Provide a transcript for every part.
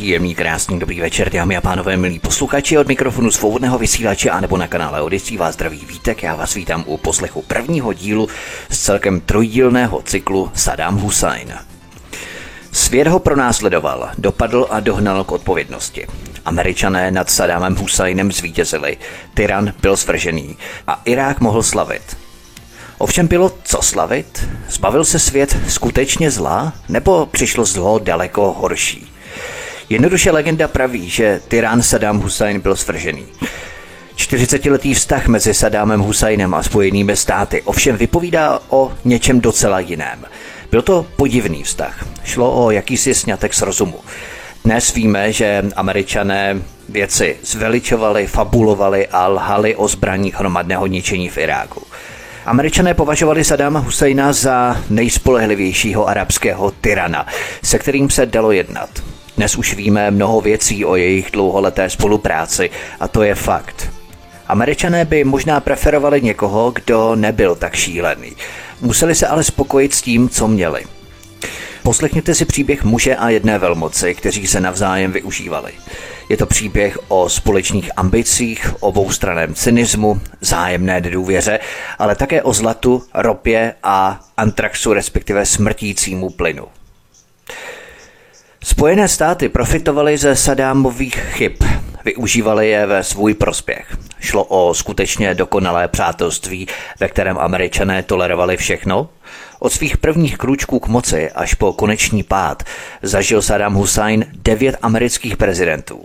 Příjemný, krásný, dobrý večer, dámy a pánové, milí posluchači od mikrofonu svobodného vysílače a nebo na kanále Odisí vás zdraví Vítek. Já vás vítám u poslechu prvního dílu z celkem trojdílného cyklu Saddam Hussein. Svět ho pronásledoval, dopadl a dohnal k odpovědnosti. Američané nad Sadámem Husajnem zvítězili, tyran byl svržený a Irák mohl slavit. Ovšem bylo co slavit? Zbavil se svět skutečně zla, nebo přišlo zlo daleko horší? Jednoduše legenda praví, že tyrán Saddam Hussein byl svržený. 40-letý vztah mezi Sadámem Husajnem a Spojenými státy ovšem vypovídá o něčem docela jiném. Byl to podivný vztah. Šlo o jakýsi snětek z rozumu. Dnes víme, že američané věci zveličovali, fabulovali a lhali o zbraních hromadného ničení v Iráku. Američané považovali Sadáma Husajna za nejspolehlivějšího arabského tyrana, se kterým se dalo jednat. Dnes už víme mnoho věcí o jejich dlouholeté spolupráci a to je fakt. Američané by možná preferovali někoho, kdo nebyl tak šílený. Museli se ale spokojit s tím, co měli. Poslechněte si příběh muže a jedné velmoci, kteří se navzájem využívali. Je to příběh o společných ambicích, oboustraném cynismu, zájemné nedůvěře, ale také o zlatu, ropě a antraxu, respektive smrtícímu plynu. Spojené státy profitovaly ze Sadámových chyb, využívali je ve svůj prospěch. Šlo o skutečně dokonalé přátelství, ve kterém američané tolerovali všechno? Od svých prvních krůčků k moci až po koneční pád zažil Saddam Hussein devět amerických prezidentů.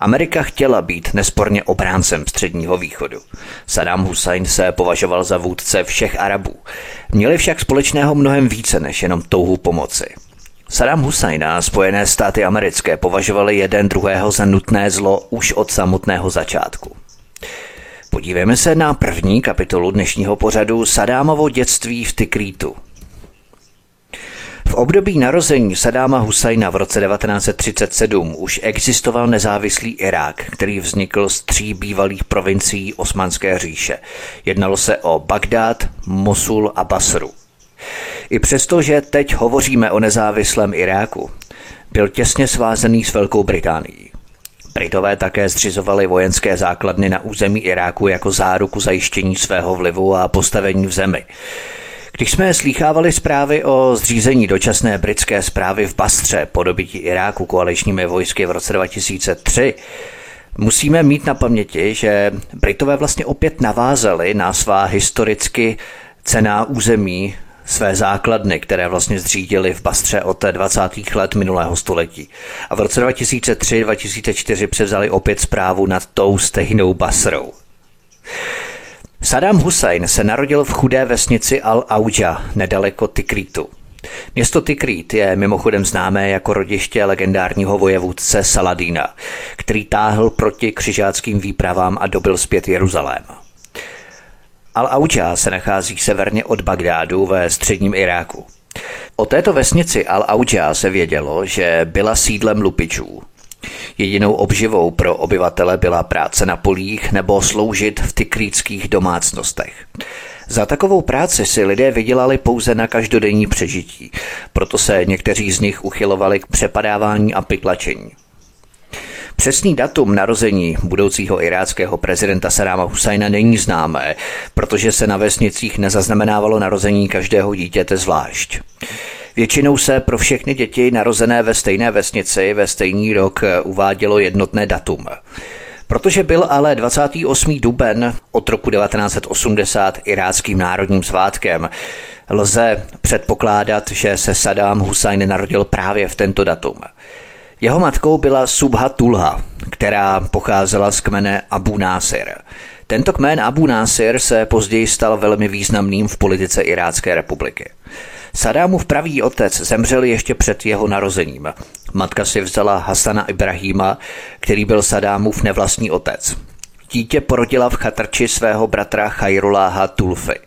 Amerika chtěla být nesporně obráncem středního východu. Saddam Hussein se považoval za vůdce všech Arabů. Měli však společného mnohem více než jenom touhu pomoci. Saddam Hussein a Spojené státy americké považovali jeden druhého za nutné zlo už od samotného začátku. Podívejme se na první kapitolu dnešního pořadu Sadámovo dětství v Tikrítu. V období narození Sadáma Husajna v roce 1937 už existoval nezávislý Irák, který vznikl z tří bývalých provincií Osmanské říše. Jednalo se o Bagdád, Mosul a Basru. I přesto, že teď hovoříme o nezávislém Iráku, byl těsně svázaný s Velkou Británií. Britové také zřizovali vojenské základny na území Iráku jako záruku zajištění svého vlivu a postavení v zemi. Když jsme slýchávali zprávy o zřízení dočasné britské zprávy v Bastře po dobytí Iráku koaličními vojsky v roce 2003, musíme mít na paměti, že Britové vlastně opět navázali na svá historicky cená území své základny, které vlastně zřídili v Bastře od 20. let minulého století. A v roce 2003-2004 převzali opět zprávu nad tou stejnou Basrou. Saddam Hussein se narodil v chudé vesnici Al-Auja, nedaleko Tikritu. Město Tikrit je mimochodem známé jako rodiště legendárního vojevůdce Saladína, který táhl proti křižáckým výpravám a dobil zpět Jeruzalém. Al-Auja se nachází severně od Bagdádu ve středním Iráku. O této vesnici Al-Auja se vědělo, že byla sídlem lupičů. Jedinou obživou pro obyvatele byla práce na polích nebo sloužit v tykrýckých domácnostech. Za takovou práci si lidé vydělali pouze na každodenní přežití, proto se někteří z nich uchylovali k přepadávání a pytlačení. Přesný datum narození budoucího iráckého prezidenta Sadáma Husajna není známé, protože se na vesnicích nezaznamenávalo narození každého dítěte zvlášť. Většinou se pro všechny děti narozené ve stejné vesnici ve stejný rok uvádělo jednotné datum. Protože byl ale 28. duben od roku 1980 iráckým národním svátkem, lze předpokládat, že se Saddam Hussein narodil právě v tento datum. Jeho matkou byla Subha Tulha, která pocházela z kmene Abu Nasir. Tento kmen Abu Nasir se později stal velmi významným v politice Irácké republiky. Sadámův pravý otec zemřel ještě před jeho narozením. Matka si vzala Hasana Ibrahima, který byl Sadámův nevlastní otec. Dítě porodila v chatrči svého bratra Chajruláha Tulfy.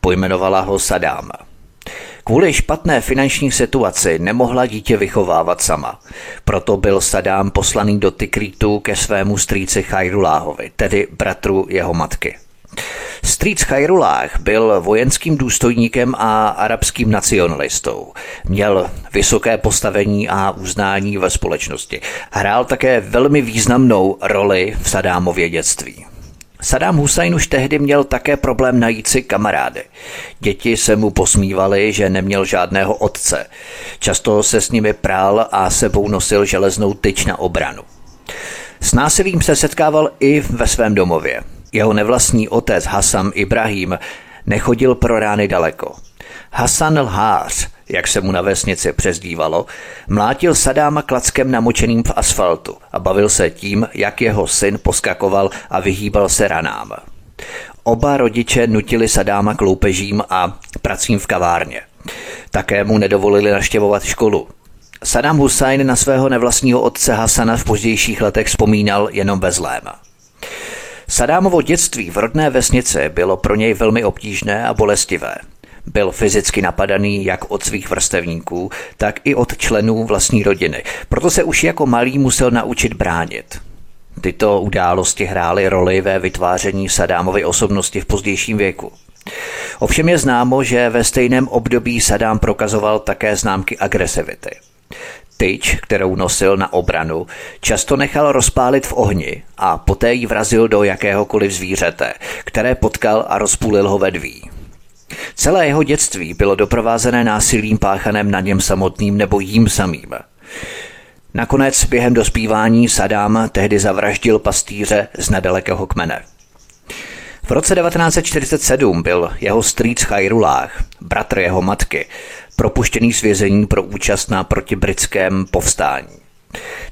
Pojmenovala ho Sadám. Kvůli špatné finanční situaci nemohla dítě vychovávat sama. Proto byl Sadám poslaný do Tikritu ke svému strýci Chajruláhovi, tedy bratru jeho matky. Strýc Chajrulách byl vojenským důstojníkem a arabským nacionalistou. Měl vysoké postavení a uznání ve společnosti. Hrál také velmi významnou roli v Sadámově dětství. Saddam Hussein už tehdy měl také problém najít si kamarády. Děti se mu posmívali, že neměl žádného otce. Často se s nimi prál a sebou nosil železnou tyč na obranu. S násilím se setkával i ve svém domově. Jeho nevlastní otec Hasan Ibrahim nechodil pro rány daleko. Hasan Lhář, jak se mu na vesnici přezdívalo, mlátil Sadáma klackem namočeným v asfaltu a bavil se tím, jak jeho syn poskakoval a vyhýbal se ranám. Oba rodiče nutili Sadáma k loupežím a pracím v kavárně. Také mu nedovolili naštěvovat školu. Saddam Hussein na svého nevlastního otce Hasana v pozdějších letech vzpomínal jenom bez léma. Sadámovo dětství v rodné vesnici bylo pro něj velmi obtížné a bolestivé. Byl fyzicky napadaný jak od svých vrstevníků, tak i od členů vlastní rodiny. Proto se už jako malý musel naučit bránit. Tyto události hrály roli ve vytváření Sadámovy osobnosti v pozdějším věku. Ovšem je známo, že ve stejném období Sadám prokazoval také známky agresivity. Tyč, kterou nosil na obranu, často nechal rozpálit v ohni a poté ji vrazil do jakéhokoliv zvířete, které potkal a rozpůlil ho vedví. Celé jeho dětství bylo doprovázené násilím páchaném na něm samotným nebo jím samým. Nakonec během dospívání Sadám tehdy zavraždil pastýře z nedalekého kmene. V roce 1947 byl jeho strýc Chajrulách, bratr jeho matky, propuštěný z vězení pro účast na protibritském povstání.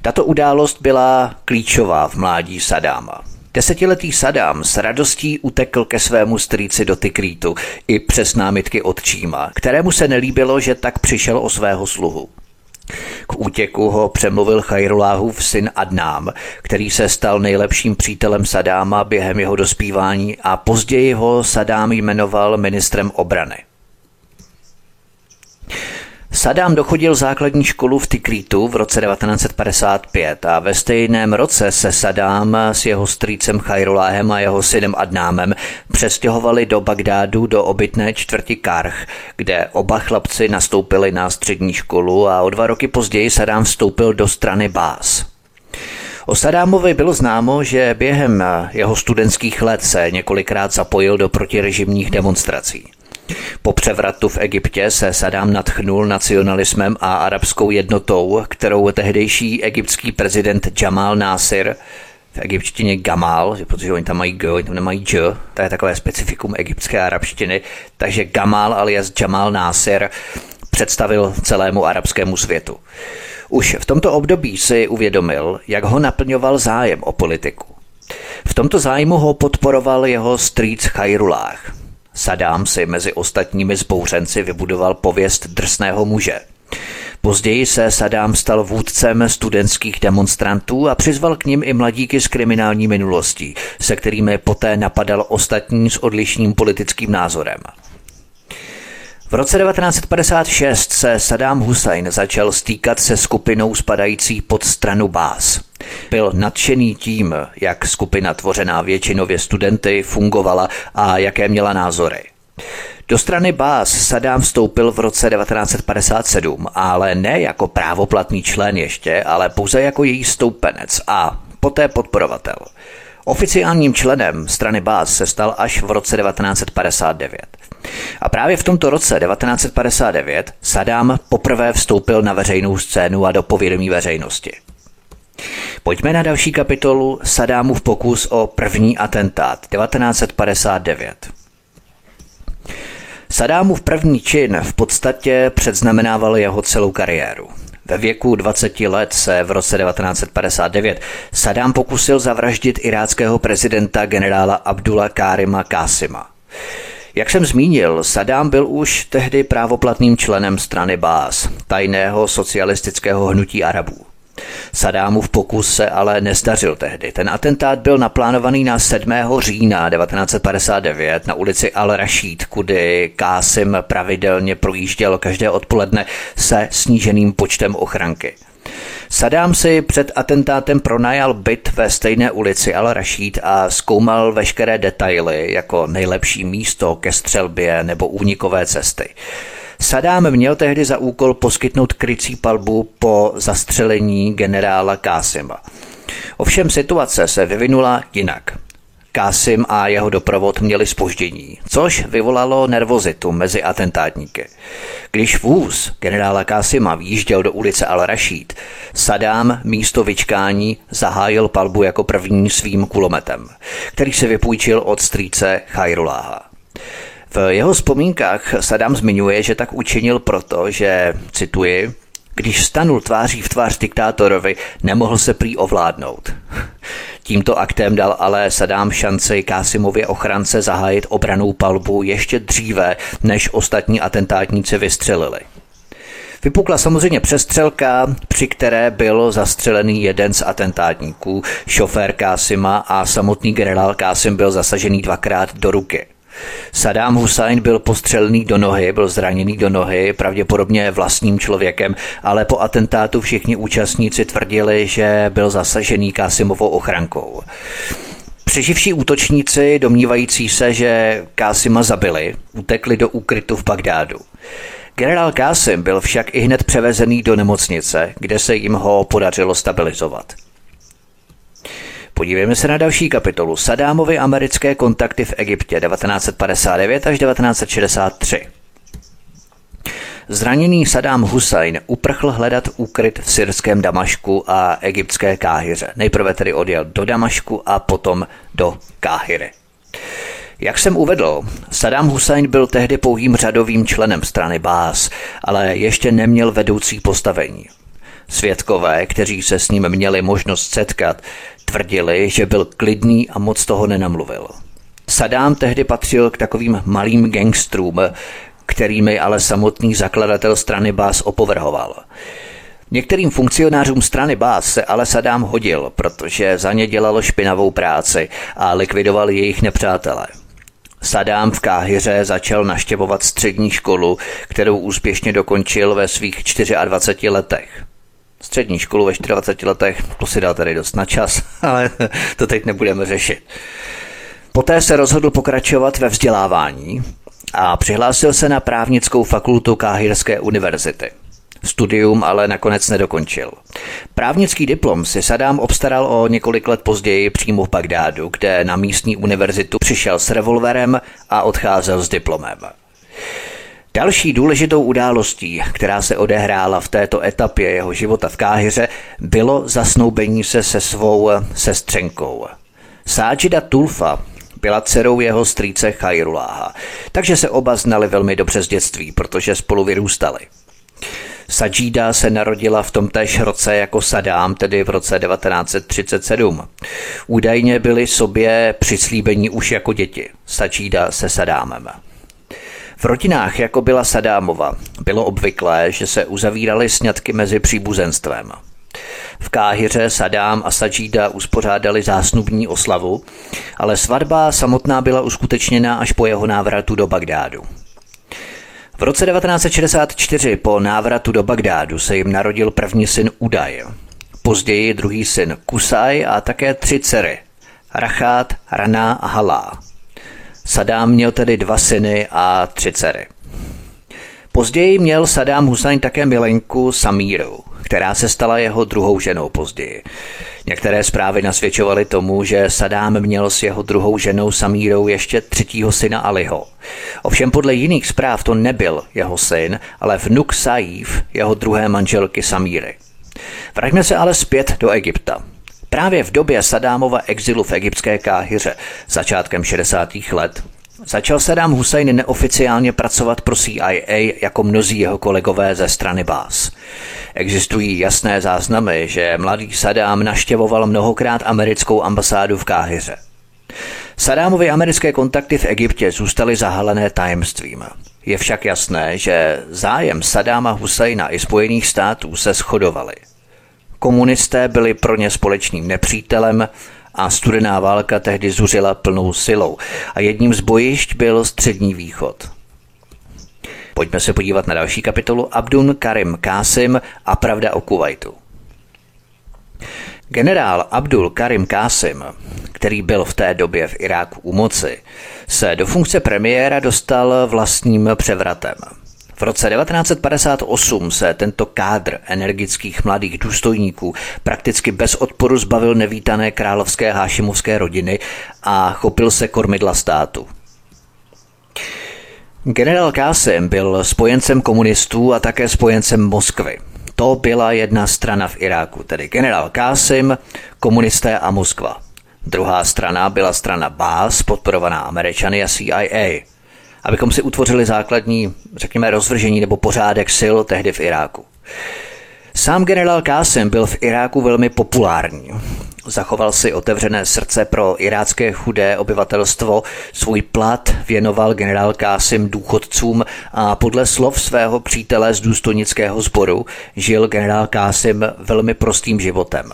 Tato událost byla klíčová v mládí Sadáma. Desetiletý Sadám s radostí utekl ke svému strýci do Tikrítu i přes námitky otčíma, kterému se nelíbilo, že tak přišel o svého sluhu. K útěku ho přemluvil Chajruláhův syn Adnám, který se stal nejlepším přítelem Sadáma během jeho dospívání a později ho Sadám jmenoval ministrem obrany. Sadám dochodil základní školu v Tikritu v roce 1955 a ve stejném roce se Sadám s jeho strýcem Chajruláhem a jeho synem Adnámem přestěhovali do Bagdádu do obytné čtvrti Karch, kde oba chlapci nastoupili na střední školu a o dva roky později Sadám vstoupil do strany Bás. O Sadámovi bylo známo, že během jeho studentských let se několikrát zapojil do protirežimních demonstrací. Po převratu v Egyptě se Sadám natchnul nacionalismem a arabskou jednotou, kterou tehdejší egyptský prezident Jamal Nasir v egyptštině Gamal, protože oni tam mají G, oni tam nemají J, to je takové specifikum egyptské arabštiny, takže Gamal alias Jamal Nasir představil celému arabskému světu. Už v tomto období si uvědomil, jak ho naplňoval zájem o politiku. V tomto zájmu ho podporoval jeho strýc Chajrulách, Sadám si mezi ostatními zbouřenci vybudoval pověst drsného muže. Později se Sadám stal vůdcem studentských demonstrantů a přizval k ním i mladíky s kriminální minulostí, se kterými poté napadal ostatní s odlišným politickým názorem. V roce 1956 se Saddam Hussein začal stýkat se skupinou spadající pod stranu Bás. Byl nadšený tím, jak skupina tvořená většinově studenty fungovala a jaké měla názory. Do strany Bás Saddam vstoupil v roce 1957, ale ne jako právoplatný člen ještě, ale pouze jako její stoupenec a poté podporovatel. Oficiálním členem strany Bás se stal až v roce 1959. A právě v tomto roce 1959 Saddam poprvé vstoupil na veřejnou scénu a do povědomí veřejnosti. Pojďme na další kapitolu Sadámův pokus o první atentát 1959. Sadámův první čin v podstatě předznamenával jeho celou kariéru. Ve věku 20 let se v roce 1959 Sadám pokusil zavraždit iráckého prezidenta generála Abdullah Karima Kásima. Jak jsem zmínil, Sadám byl už tehdy právoplatným členem strany Bás, tajného socialistického hnutí Arabů. Sadámův pokus se ale nezdařil tehdy. Ten atentát byl naplánovaný na 7. října 1959 na ulici Al-Rashid, kudy Kásim pravidelně projížděl každé odpoledne se sníženým počtem ochranky. Sadám si před atentátem pronajal byt ve stejné ulici Al-Rashid a zkoumal veškeré detaily jako nejlepší místo ke střelbě nebo únikové cesty. Sadám měl tehdy za úkol poskytnout krycí palbu po zastřelení generála Kásima. Ovšem situace se vyvinula jinak. Kásim a jeho doprovod měli spoždění, což vyvolalo nervozitu mezi atentátníky. Když vůz generála Kásima výjížděl do ulice Al-Rashid, Sadám místo vyčkání zahájil palbu jako první svým kulometem, který se vypůjčil od strýce Chajruláha. V jeho vzpomínkách Sadam zmiňuje, že tak učinil proto, že, cituji, když stanul tváří v tvář diktátorovi, nemohl se prý ovládnout. Tímto aktem dal ale Sadám šanci Kásimovi ochrance zahájit obranou palbu ještě dříve, než ostatní atentátníci vystřelili. Vypukla samozřejmě přestřelka, při které byl zastřelený jeden z atentátníků, šofér Kásima a samotný generál Kásim byl zasažený dvakrát do ruky. Saddam Hussein byl postřelený do nohy, byl zraněný do nohy, pravděpodobně vlastním člověkem, ale po atentátu všichni účastníci tvrdili, že byl zasažený Kasimovou ochrankou. Přeživší útočníci, domnívající se, že Kásima zabili, utekli do úkrytu v Bagdádu. Generál Kásim byl však i hned převezený do nemocnice, kde se jim ho podařilo stabilizovat. Podívejme se na další kapitolu. Sadámovi americké kontakty v Egyptě 1959 až 1963. Zraněný Saddam Hussein uprchl hledat úkryt v syrském Damašku a egyptské Káhyře. Nejprve tedy odjel do Damašku a potom do Káhyry. Jak jsem uvedl, Saddam Hussein byl tehdy pouhým řadovým členem strany Bás, ale ještě neměl vedoucí postavení. Svědkové, kteří se s ním měli možnost setkat, tvrdili, že byl klidný a moc toho nenamluvil. Sadám tehdy patřil k takovým malým gangstrům, kterými ale samotný zakladatel strany Bás opovrhoval. Některým funkcionářům strany Bás se ale Sadám hodil, protože za ně dělalo špinavou práci a likvidoval jejich nepřátelé. Sadám v Káhyře začal naštěvovat střední školu, kterou úspěšně dokončil ve svých 24 letech střední školu ve 24 letech, to si dal tady dost na čas, ale to teď nebudeme řešit. Poté se rozhodl pokračovat ve vzdělávání a přihlásil se na právnickou fakultu Káhirské univerzity. Studium ale nakonec nedokončil. Právnický diplom si Sadám obstaral o několik let později přímo v Bagdádu, kde na místní univerzitu přišel s revolverem a odcházel s diplomem. Další důležitou událostí, která se odehrála v této etapě jeho života v Káhyře, bylo zasnoubení se se svou sestřenkou. Sáčida Tulfa byla dcerou jeho strýce Chajruláha, takže se oba znali velmi dobře z dětství, protože spolu vyrůstali. Sajida se narodila v tom též roce jako Sadám, tedy v roce 1937. Údajně byli sobě přislíbení už jako děti, Sajida se Sadámem. V rodinách, jako byla Sadámova, bylo obvyklé, že se uzavíraly sňatky mezi příbuzenstvem. V Káhyře Sadám a Sajida uspořádali zásnubní oslavu, ale svatba samotná byla uskutečněna až po jeho návratu do Bagdádu. V roce 1964 po návratu do Bagdádu se jim narodil první syn Udaj, později druhý syn Kusaj a také tři dcery Rachát, Rana a Halá. Sadám měl tedy dva syny a tři dcery. Později měl Sadám Hussein také milenku Samíru, která se stala jeho druhou ženou později. Některé zprávy nasvědčovaly tomu, že Sadám měl s jeho druhou ženou Samírou ještě třetího syna Aliho. Ovšem podle jiných zpráv to nebyl jeho syn, ale vnuk Saif, jeho druhé manželky Samíry. Vraťme se ale zpět do Egypta. Právě v době Sadámova exilu v egyptské Káhyře začátkem 60. let začal Saddam Hussein neoficiálně pracovat pro CIA jako mnozí jeho kolegové ze strany Bás. Existují jasné záznamy, že mladý Saddam naštěvoval mnohokrát americkou ambasádu v Káhyře. Sadámovi americké kontakty v Egyptě zůstaly zahalené tajemstvím. Je však jasné, že zájem Sadáma Husajna i Spojených států se shodovaly. Komunisté byli pro ně společným nepřítelem a studená válka tehdy zuřila plnou silou a jedním z bojišť byl Střední východ. Pojďme se podívat na další kapitolu Abdun Karim Kasim a pravda o Kuwaitu. Generál Abdul Karim Kasim, který byl v té době v Iráku u moci, se do funkce premiéra dostal vlastním převratem. V roce 1958 se tento kádr energických mladých důstojníků prakticky bez odporu zbavil nevítané královské hášimovské rodiny a chopil se kormidla státu. Generál Kásem byl spojencem komunistů a také spojencem Moskvy. To byla jedna strana v Iráku, tedy generál Kásim, komunisté a Moskva. Druhá strana byla strana Bás, podporovaná Američany a CIA. Abychom si utvořili základní, řekněme, rozvržení nebo pořádek sil tehdy v Iráku. Sám generál Kásem byl v Iráku velmi populární. Zachoval si otevřené srdce pro irácké chudé obyvatelstvo, svůj plat věnoval generál Kásim důchodcům a podle slov svého přítele z důstojnického sboru žil generál Kásim velmi prostým životem.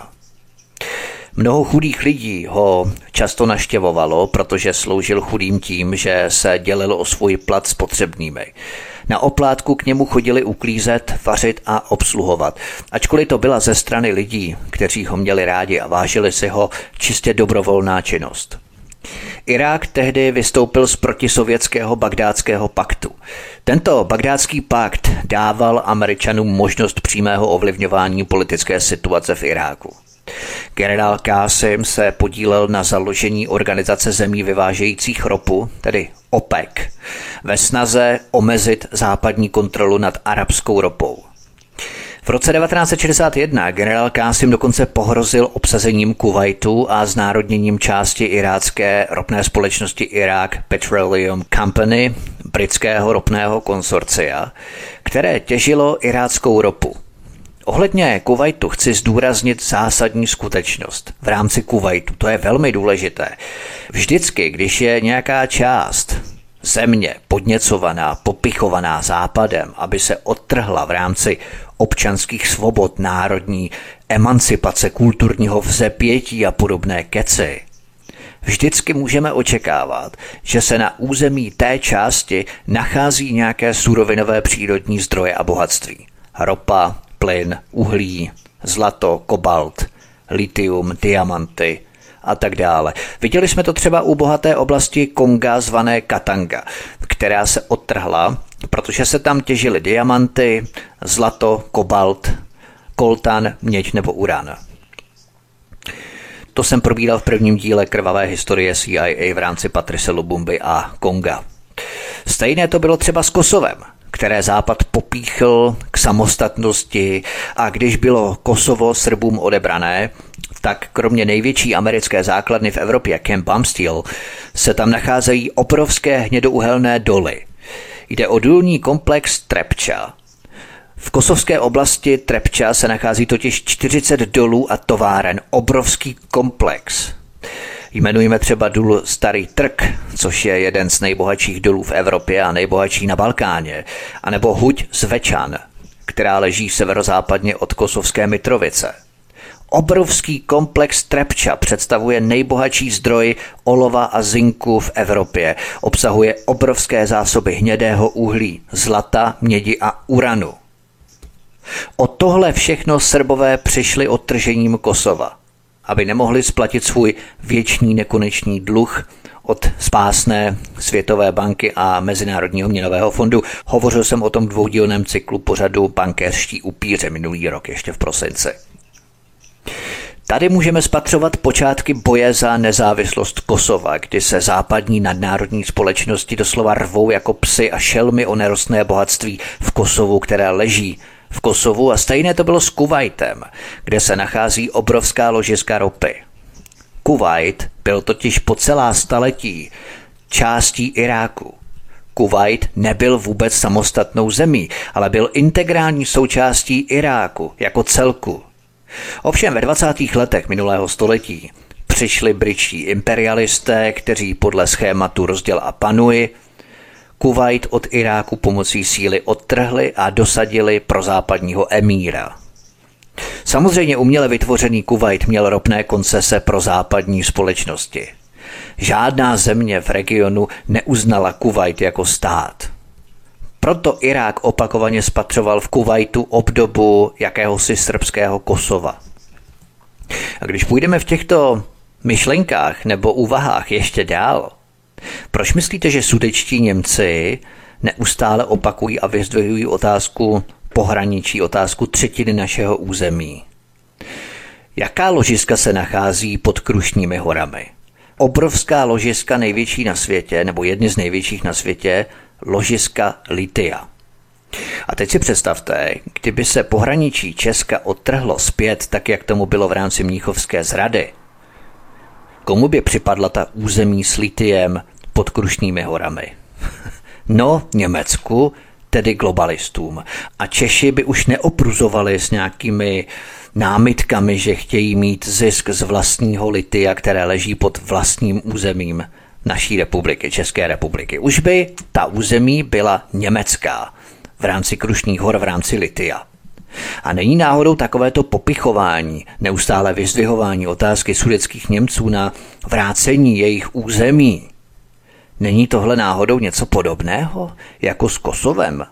Mnoho chudých lidí ho často naštěvovalo, protože sloužil chudým tím, že se dělil o svůj plat s potřebnými. Na oplátku k němu chodili uklízet, vařit a obsluhovat. Ačkoliv to byla ze strany lidí, kteří ho měli rádi a vážili si ho, čistě dobrovolná činnost. Irák tehdy vystoupil z protisovětského bagdátského paktu. Tento bagdátský pakt dával Američanům možnost přímého ovlivňování politické situace v Iráku. Generál Kásim se podílel na založení organizace zemí vyvážejících ropu, tedy OPEC, ve snaze omezit západní kontrolu nad arabskou ropou. V roce 1961 generál Kásim dokonce pohrozil obsazením Kuwaitu a znárodněním části irácké ropné společnosti Iraq Petroleum Company, britského ropného konsorcia, které těžilo iráckou ropu. Ohledně Kuwaitu chci zdůraznit zásadní skutečnost. V rámci Kuwaitu, to je velmi důležité. Vždycky, když je nějaká část země podněcovaná, popichovaná západem, aby se odtrhla v rámci občanských svobod, národní emancipace, kulturního vzepětí a podobné keci, vždycky můžeme očekávat, že se na území té části nachází nějaké surovinové přírodní zdroje a bohatství. Ropa, plyn, uhlí, zlato, kobalt, litium, diamanty a tak dále. Viděli jsme to třeba u bohaté oblasti Konga zvané Katanga, která se odtrhla, protože se tam těžily diamanty, zlato, kobalt, koltan, měď nebo uran. To jsem probíral v prvním díle krvavé historie CIA v rámci Patrice Lubumby a Konga. Stejné to bylo třeba s Kosovem které Západ popíchl k samostatnosti a když bylo Kosovo Srbům odebrané, tak kromě největší americké základny v Evropě, Camp Bumsteel, se tam nacházejí obrovské hnědouhelné doly. Jde o důlní komplex Trepča. V kosovské oblasti Trepča se nachází totiž 40 dolů a továren, obrovský komplex. Jmenujeme třeba důl Starý Trk, což je jeden z nejbohatších dolů v Evropě a nejbohatší na Balkáně, anebo Huď z Večan, která leží severozápadně od Kosovské Mitrovice. Obrovský komplex Trepča představuje nejbohatší zdroj olova a zinku v Evropě. Obsahuje obrovské zásoby hnědého uhlí, zlata, mědi a uranu. O tohle všechno Srbové přišli odtržením Kosova aby nemohli splatit svůj věčný nekonečný dluh od spásné Světové banky a Mezinárodního měnového fondu. Hovořil jsem o tom dvoudílném cyklu pořadu bankéřští upíře minulý rok, ještě v prosinci. Tady můžeme spatřovat počátky boje za nezávislost Kosova, kdy se západní nadnárodní společnosti doslova rvou jako psy a šelmy o nerostné bohatství v Kosovu, které leží v Kosovu a stejné to bylo s Kuwaitem, kde se nachází obrovská ložiska ropy. Kuwait byl totiž po celá staletí částí Iráku. Kuwait nebyl vůbec samostatnou zemí, ale byl integrální součástí Iráku jako celku. Ovšem ve 20. letech minulého století přišli britští imperialisté, kteří podle schématu rozděl a panuji Kuwait od Iráku pomocí síly odtrhli a dosadili pro západního emíra. Samozřejmě uměle vytvořený Kuwait měl ropné koncese pro západní společnosti. Žádná země v regionu neuznala Kuwait jako stát. Proto Irák opakovaně spatřoval v Kuwaitu obdobu jakéhosi srbského Kosova. A když půjdeme v těchto myšlenkách nebo úvahách ještě dál, proč myslíte, že sudečtí Němci neustále opakují a vyzdvihují otázku pohraničí, otázku třetiny našeho území? Jaká ložiska se nachází pod Krušními horami? Obrovská ložiska největší na světě, nebo jedny z největších na světě, ložiska litia. A teď si představte, kdyby se pohraničí Česka odtrhlo zpět, tak jak tomu bylo v rámci Mníchovské zrady, komu by připadla ta území s litiem pod Krušnými horami? No, Německu, tedy globalistům. A Češi by už neopruzovali s nějakými námitkami, že chtějí mít zisk z vlastního litia, které leží pod vlastním územím naší republiky, České republiky. Už by ta území byla německá v rámci Krušních hor, v rámci litia. A není náhodou takovéto popichování, neustále vyzdvihování otázky sudeckých Němců na vrácení jejich území. Není tohle náhodou něco podobného, jako s Kosovem,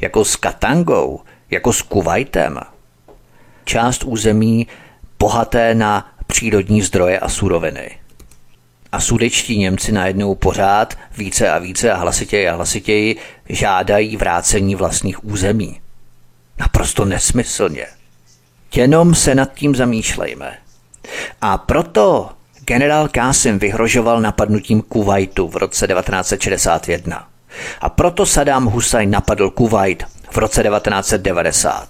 jako s Katangou, jako s Kuwaitem? Část území bohaté na přírodní zdroje a suroviny. A sudečtí Němci najednou pořád více a více a hlasitěji a hlasitěji žádají vrácení vlastních území. Naprosto nesmyslně. Jenom se nad tím zamýšlejme. A proto generál Kásim vyhrožoval napadnutím Kuwaitu v roce 1961. A proto Saddam Hussein napadl Kuwait v roce 1990.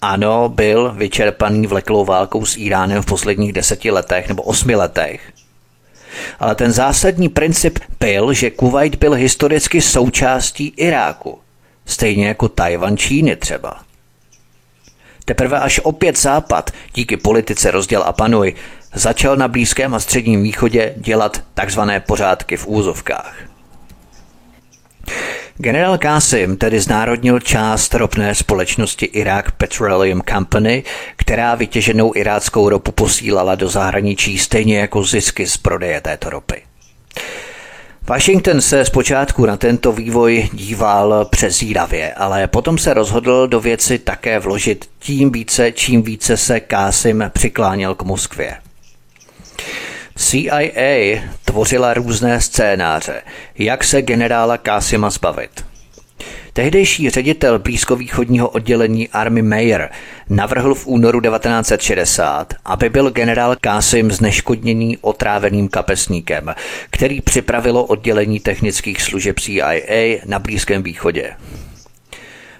Ano, byl vyčerpaný vleklou válkou s Iránem v posledních deseti letech nebo osmi letech. Ale ten zásadní princip byl, že Kuwait byl historicky součástí Iráku, stejně jako Tajvan Číny třeba. Teprve až opět Západ, díky politice rozděl a panuj, začal na Blízkém a Středním východě dělat takzvané pořádky v úzovkách. Generál Qasim tedy znárodnil část ropné společnosti Iraq Petroleum Company, která vytěženou iráckou ropu posílala do zahraničí stejně jako zisky z prodeje této ropy. Washington se zpočátku na tento vývoj díval přezíravě, ale potom se rozhodl do věci také vložit tím více, čím více se Kásim přikláněl k Moskvě. CIA tvořila různé scénáře, jak se generála Kásima zbavit. Tehdejší ředitel blízkovýchodního oddělení Army Mayer navrhl v únoru 1960, aby byl generál Kásim zneškodněný otráveným kapesníkem, který připravilo oddělení technických služeb CIA na Blízkém východě.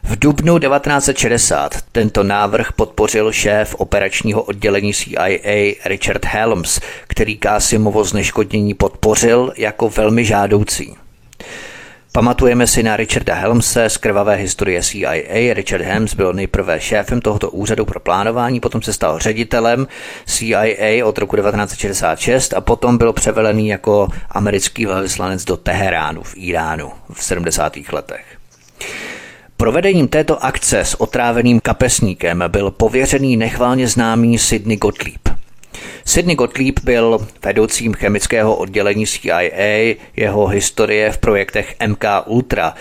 V dubnu 1960 tento návrh podpořil šéf operačního oddělení CIA Richard Helms, který Kásimovo zneškodnění podpořil jako velmi žádoucí. Pamatujeme si na Richarda Helmse z krvavé historie CIA. Richard Helms byl nejprve šéfem tohoto úřadu pro plánování, potom se stal ředitelem CIA od roku 1966 a potom byl převelený jako americký velvyslanec do Teheránu v Iránu v 70. letech. Provedením této akce s otráveným kapesníkem byl pověřený nechválně známý Sidney Gottlieb. Sidney Gottlieb byl vedoucím chemického oddělení CIA, jeho historie v projektech MK Ultra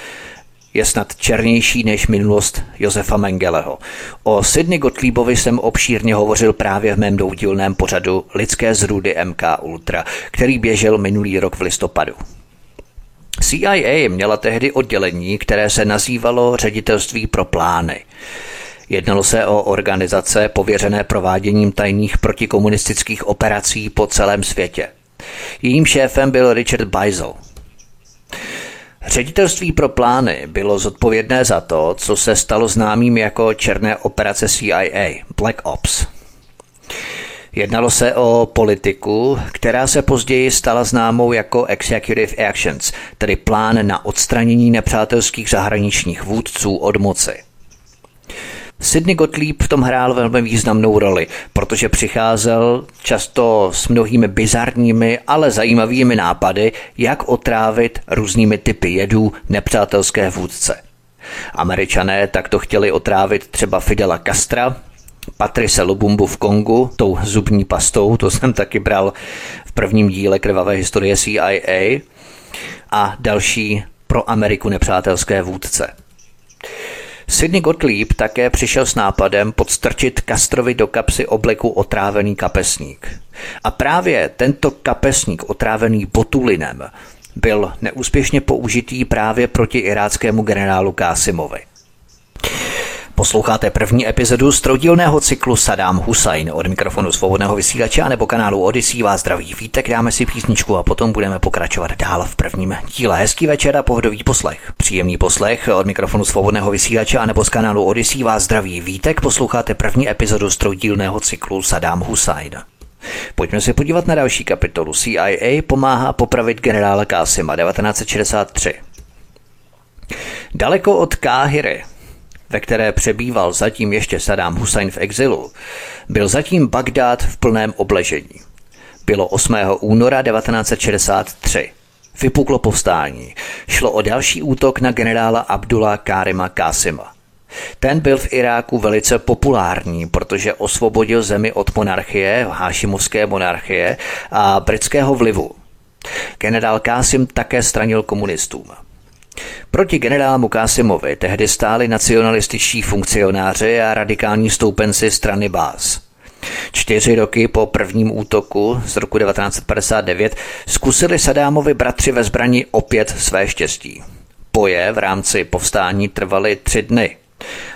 je snad černější než minulost Josefa Mengeleho. O Sidney Gottliebovi jsem obšírně hovořil právě v mém doudílném pořadu Lidské zrůdy MK Ultra, který běžel minulý rok v listopadu. CIA měla tehdy oddělení, které se nazývalo Ředitelství pro plány. Jednalo se o organizace pověřené prováděním tajných protikomunistických operací po celém světě. Jejím šéfem byl Richard Beisel. Ředitelství pro plány bylo zodpovědné za to, co se stalo známým jako černé operace CIA, Black Ops. Jednalo se o politiku, která se později stala známou jako Executive Actions, tedy plán na odstranění nepřátelských zahraničních vůdců od moci. Sidney Gottlieb v tom hrál velmi významnou roli, protože přicházel často s mnohými bizarními, ale zajímavými nápady, jak otrávit různými typy jedů nepřátelské vůdce. Američané takto chtěli otrávit třeba Fidela Castra, Patrice Lubumbu v Kongu, tou zubní pastou, to jsem taky bral v prvním díle krvavé historie CIA, a další pro Ameriku nepřátelské vůdce. Sidney Gottlieb také přišel s nápadem podstrčit Castrovi do kapsy obleku otrávený kapesník. A právě tento kapesník otrávený botulinem byl neúspěšně použitý právě proti iráckému generálu Kásimovi. Posloucháte první epizodu z troudílného cyklu Saddam Hussein od mikrofonu svobodného vysílače nebo kanálu Odyssey vás zdraví vítek, dáme si písničku a potom budeme pokračovat dál v prvním díle. Hezký večer a pohodový poslech. Příjemný poslech od mikrofonu svobodného vysílače nebo z kanálu Odyssey vás zdraví vítek, posloucháte první epizodu z troudílného cyklu Saddam Hussein. Pojďme se podívat na další kapitolu. CIA pomáhá popravit generála Kásima 1963. Daleko od Káhyry, ve které přebýval zatím ještě Saddam Hussein v exilu, byl zatím Bagdád v plném obležení. Bylo 8. února 1963. Vypuklo povstání. Šlo o další útok na generála Abdullah Karima Kasima. Ten byl v Iráku velice populární, protože osvobodil zemi od monarchie, hášimovské monarchie a britského vlivu. Generál Kásim také stranil komunistům. Proti generálu Kásimovi tehdy stáli nacionalističtí funkcionáři a radikální stoupenci strany Bás. Čtyři roky po prvním útoku z roku 1959 zkusili Sadámovi bratři ve zbraní opět své štěstí. Boje v rámci povstání trvaly tři dny.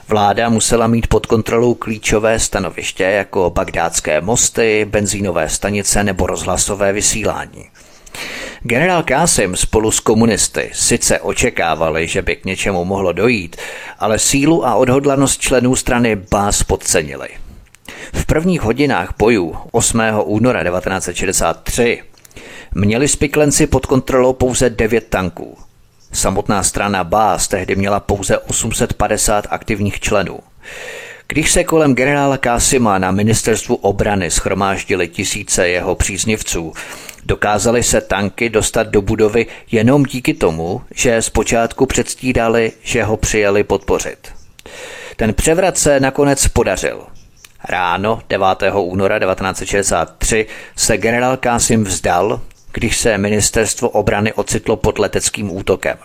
Vláda musela mít pod kontrolou klíčové stanoviště jako bagdátské mosty, benzínové stanice nebo rozhlasové vysílání. Generál Kásim spolu s komunisty sice očekávali, že by k něčemu mohlo dojít, ale sílu a odhodlanost členů strany Bás podcenili. V prvních hodinách bojů 8. února 1963 měli spiklenci pod kontrolou pouze 9 tanků. Samotná strana Bás tehdy měla pouze 850 aktivních členů. Když se kolem generála Kásima na ministerstvu obrany schromáždili tisíce jeho příznivců, Dokázali se tanky dostat do budovy jenom díky tomu, že zpočátku předstírali, že ho přijeli podpořit. Ten převrat se nakonec podařil. Ráno 9. února 1963 se generál Kásim vzdal, když se ministerstvo obrany ocitlo pod leteckým útokem.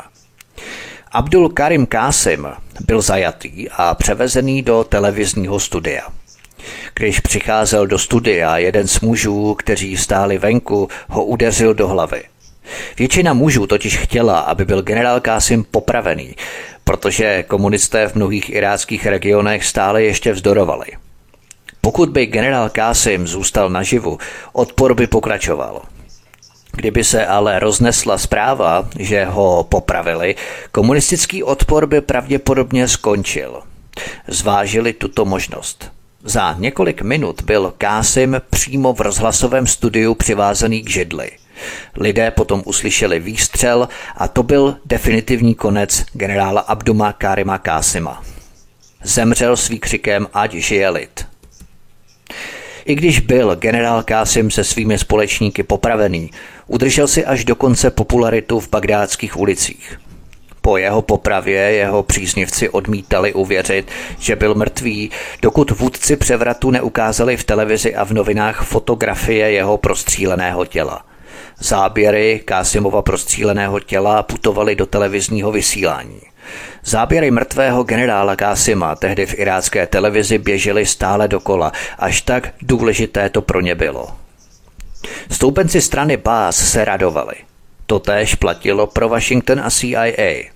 Abdul Karim Kásim byl zajatý a převezený do televizního studia. Když přicházel do studia, jeden z mužů, kteří stáli venku, ho udeřil do hlavy. Většina mužů totiž chtěla, aby byl generál Kásim popravený, protože komunisté v mnohých iráckých regionech stále ještě vzdorovali. Pokud by generál Kásim zůstal naživu, odpor by pokračoval. Kdyby se ale roznesla zpráva, že ho popravili, komunistický odpor by pravděpodobně skončil. Zvážili tuto možnost. Za několik minut byl Kásim přímo v rozhlasovém studiu přivázaný k židli. Lidé potom uslyšeli výstřel a to byl definitivní konec generála Abduma Karima Kásima. Zemřel s výkřikem ať žije lid. I když byl generál Kásim se svými společníky popravený, udržel si až do konce popularitu v bagdátských ulicích. Po jeho popravě jeho příznivci odmítali uvěřit, že byl mrtvý, dokud vůdci převratu neukázali v televizi a v novinách fotografie jeho prostříleného těla. Záběry Kásimova prostříleného těla putovaly do televizního vysílání. Záběry mrtvého generála Kásima tehdy v irácké televizi běžely stále dokola, až tak důležité to pro ně bylo. Stoupenci strany Bás se radovali. Totéž platilo pro Washington a CIA.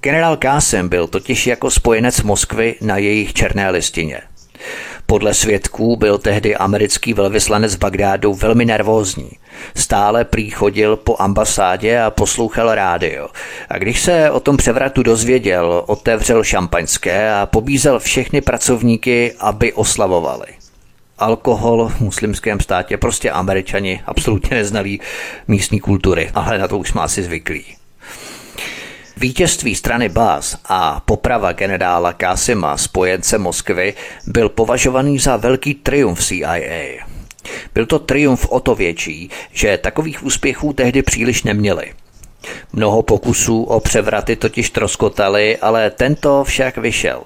Generál Kásem byl totiž jako spojenec Moskvy na jejich černé listině. Podle svědků byl tehdy americký velvyslanec v Bagdádu velmi nervózní. Stále prý chodil po ambasádě a poslouchal rádio. A když se o tom převratu dozvěděl, otevřel šampaňské a pobízel všechny pracovníky, aby oslavovali. Alkohol v muslimském státě prostě američani absolutně neznalí místní kultury, ale na to už jsme asi zvyklí. Vítězství strany Bás a poprava generála Kasima, spojence Moskvy, byl považovaný za velký triumf CIA. Byl to triumf o to větší, že takových úspěchů tehdy příliš neměli. Mnoho pokusů o převraty totiž troskotaly, ale tento však vyšel.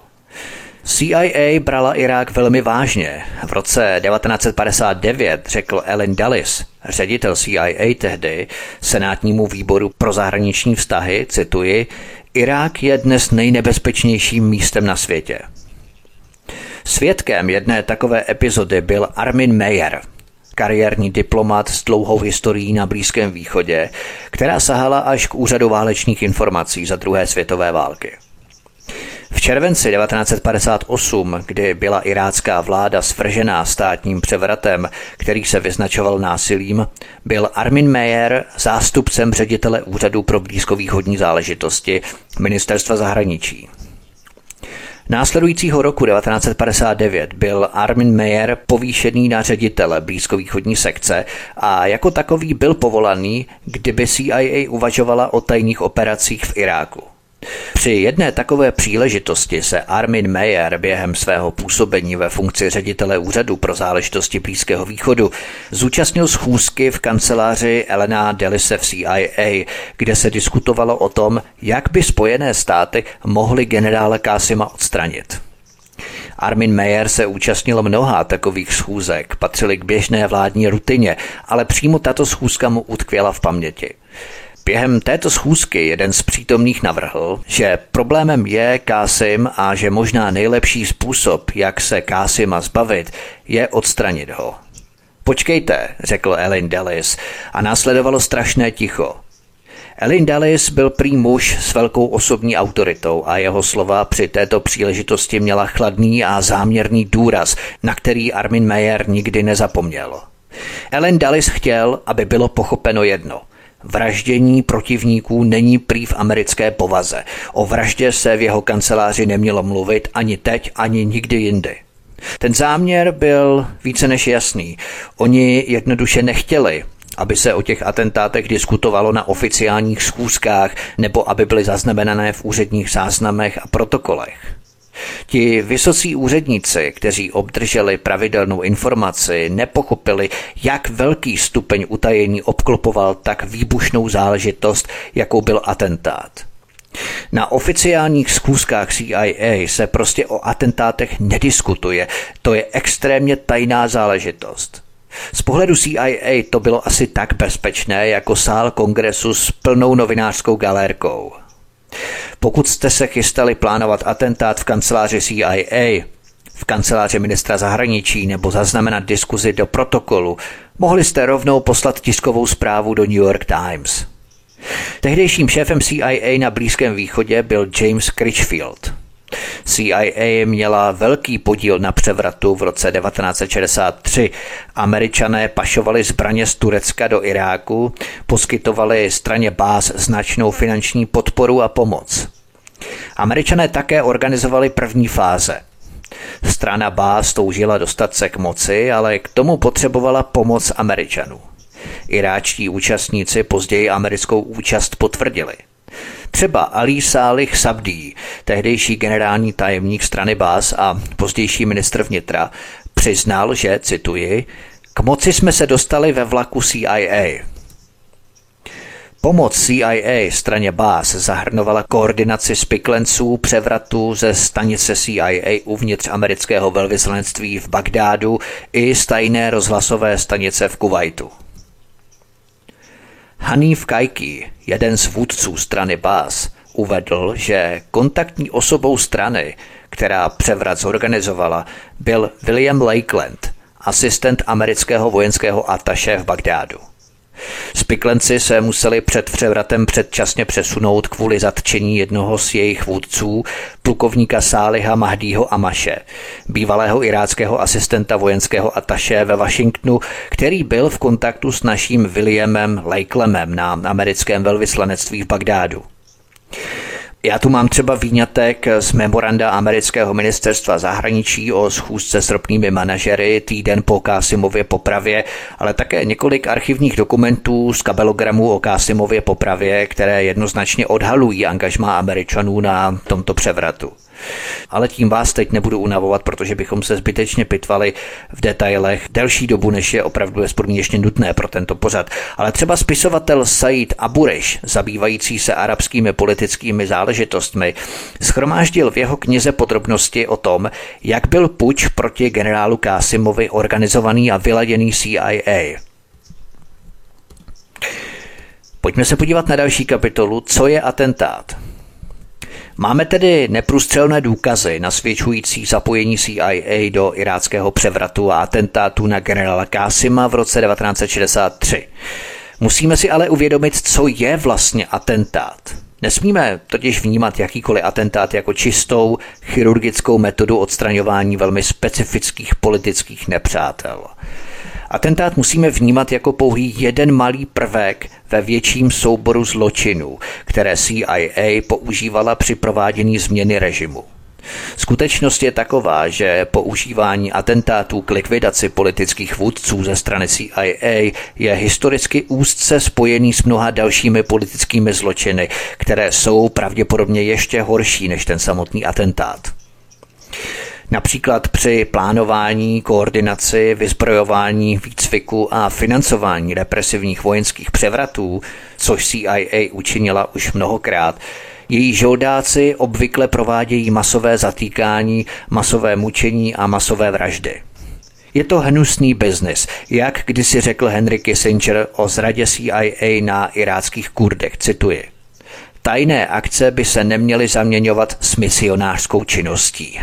CIA brala Irák velmi vážně. V roce 1959 řekl Ellen Dulles, ředitel CIA tehdy, Senátnímu výboru pro zahraniční vztahy, cituji, Irák je dnes nejnebezpečnějším místem na světě. Svědkem jedné takové epizody byl Armin Meyer, kariérní diplomat s dlouhou historií na Blízkém východě, která sahala až k úřadu válečných informací za druhé světové války. V červenci 1958, kdy byla irácká vláda svržená státním převratem, který se vyznačoval násilím, byl Armin Meyer zástupcem ředitele Úřadu pro blízkovýchodní záležitosti Ministerstva zahraničí. Následujícího roku 1959 byl Armin Meyer povýšený na ředitele blízkovýchodní sekce a jako takový byl povolaný, kdyby CIA uvažovala o tajných operacích v Iráku. Při jedné takové příležitosti se Armin Meyer během svého působení ve funkci ředitele úřadu pro záležitosti Blízkého východu zúčastnil schůzky v kanceláři Elena Delise v CIA, kde se diskutovalo o tom, jak by Spojené státy mohly generála Kásima odstranit. Armin Meyer se účastnil mnoha takových schůzek, patřili k běžné vládní rutině, ale přímo tato schůzka mu utkvěla v paměti. Během této schůzky jeden z přítomných navrhl, že problémem je Kásim a že možná nejlepší způsob, jak se Kásima zbavit, je odstranit ho. Počkejte, řekl Ellen Dallis a následovalo strašné ticho. Ellen Dallis byl prý muž s velkou osobní autoritou a jeho slova při této příležitosti měla chladný a záměrný důraz, na který Armin Meyer nikdy nezapomněl. Ellen Dallis chtěl, aby bylo pochopeno jedno – Vraždění protivníků není prý v americké povaze. O vraždě se v jeho kanceláři nemělo mluvit ani teď, ani nikdy jindy. Ten záměr byl více než jasný. Oni jednoduše nechtěli, aby se o těch atentátech diskutovalo na oficiálních schůzkách nebo aby byly zaznamenané v úředních záznamech a protokolech. Ti vysocí úředníci, kteří obdrželi pravidelnou informaci, nepochopili, jak velký stupeň utajení obklopoval tak výbušnou záležitost, jakou byl atentát. Na oficiálních schůzkách CIA se prostě o atentátech nediskutuje. To je extrémně tajná záležitost. Z pohledu CIA to bylo asi tak bezpečné jako sál kongresu s plnou novinářskou galérkou. Pokud jste se chystali plánovat atentát v kanceláři CIA, v kanceláři ministra zahraničí nebo zaznamenat diskuzi do protokolu, mohli jste rovnou poslat tiskovou zprávu do New York Times. Tehdejším šéfem CIA na Blízkém východě byl James Critchfield – CIA měla velký podíl na převratu v roce 1963. Američané pašovali zbraně z Turecka do Iráku, poskytovali straně báz značnou finanční podporu a pomoc. Američané také organizovali první fáze. Strana Bás toužila dostat se k moci, ale k tomu potřebovala pomoc Američanů. Iráčtí účastníci později americkou účast potvrdili – Třeba Ali Salih Sabdí, tehdejší generální tajemník strany Bás a pozdější ministr vnitra, přiznal, že, cituji, k moci jsme se dostali ve vlaku CIA. Pomoc CIA straně Bás zahrnovala koordinaci spiklenců převratu ze stanice CIA uvnitř amerického velvyslanectví v Bagdádu i stajné rozhlasové stanice v Kuwaitu. Hanif Kajki, jeden z vůdců strany Bás, uvedl, že kontaktní osobou strany, která převrat zorganizovala, byl William Lakeland, asistent amerického vojenského ataše v Bagdádu. Spiklenci se museli před převratem předčasně přesunout kvůli zatčení jednoho z jejich vůdců, plukovníka Sáliha Mahdího Amaše, bývalého iráckého asistenta vojenského ataše ve Washingtonu, který byl v kontaktu s naším Williamem Lakelemem na americkém velvyslanectví v Bagdádu. Já tu mám třeba výňatek z memoranda amerického ministerstva zahraničí o schůzce s ropnými manažery týden po Kásimově popravě, ale také několik archivních dokumentů z kabelogramů o Kásimově popravě, které jednoznačně odhalují angažmá Američanů na tomto převratu. Ale tím vás teď nebudu unavovat, protože bychom se zbytečně pitvali v detailech delší dobu, než je opravdu bezpodmínečně nutné pro tento pořad. Ale třeba spisovatel Said Aburish, zabývající se arabskými politickými záležitostmi, schromáždil v jeho knize podrobnosti o tom, jak byl puč proti generálu Kásimovi organizovaný a vyladěný CIA. Pojďme se podívat na další kapitolu, co je atentát. Máme tedy neprůstřelné důkazy nasvědčující zapojení CIA do iráckého převratu a atentátu na generála Kásima v roce 1963. Musíme si ale uvědomit, co je vlastně atentát. Nesmíme totiž vnímat jakýkoliv atentát jako čistou chirurgickou metodu odstraňování velmi specifických politických nepřátel. Atentát musíme vnímat jako pouhý jeden malý prvek ve větším souboru zločinů, které CIA používala při provádění změny režimu. Skutečnost je taková, že používání atentátů k likvidaci politických vůdců ze strany CIA je historicky úzce spojený s mnoha dalšími politickými zločiny, které jsou pravděpodobně ještě horší než ten samotný atentát. Například při plánování, koordinaci, vyzbrojování, výcviku a financování represivních vojenských převratů, což CIA učinila už mnohokrát, její žoldáci obvykle provádějí masové zatýkání, masové mučení a masové vraždy. Je to hnusný biznis, jak kdysi řekl Henry Kissinger o zradě CIA na iráckých kurdech, cituji. Tajné akce by se neměly zaměňovat s misionářskou činností.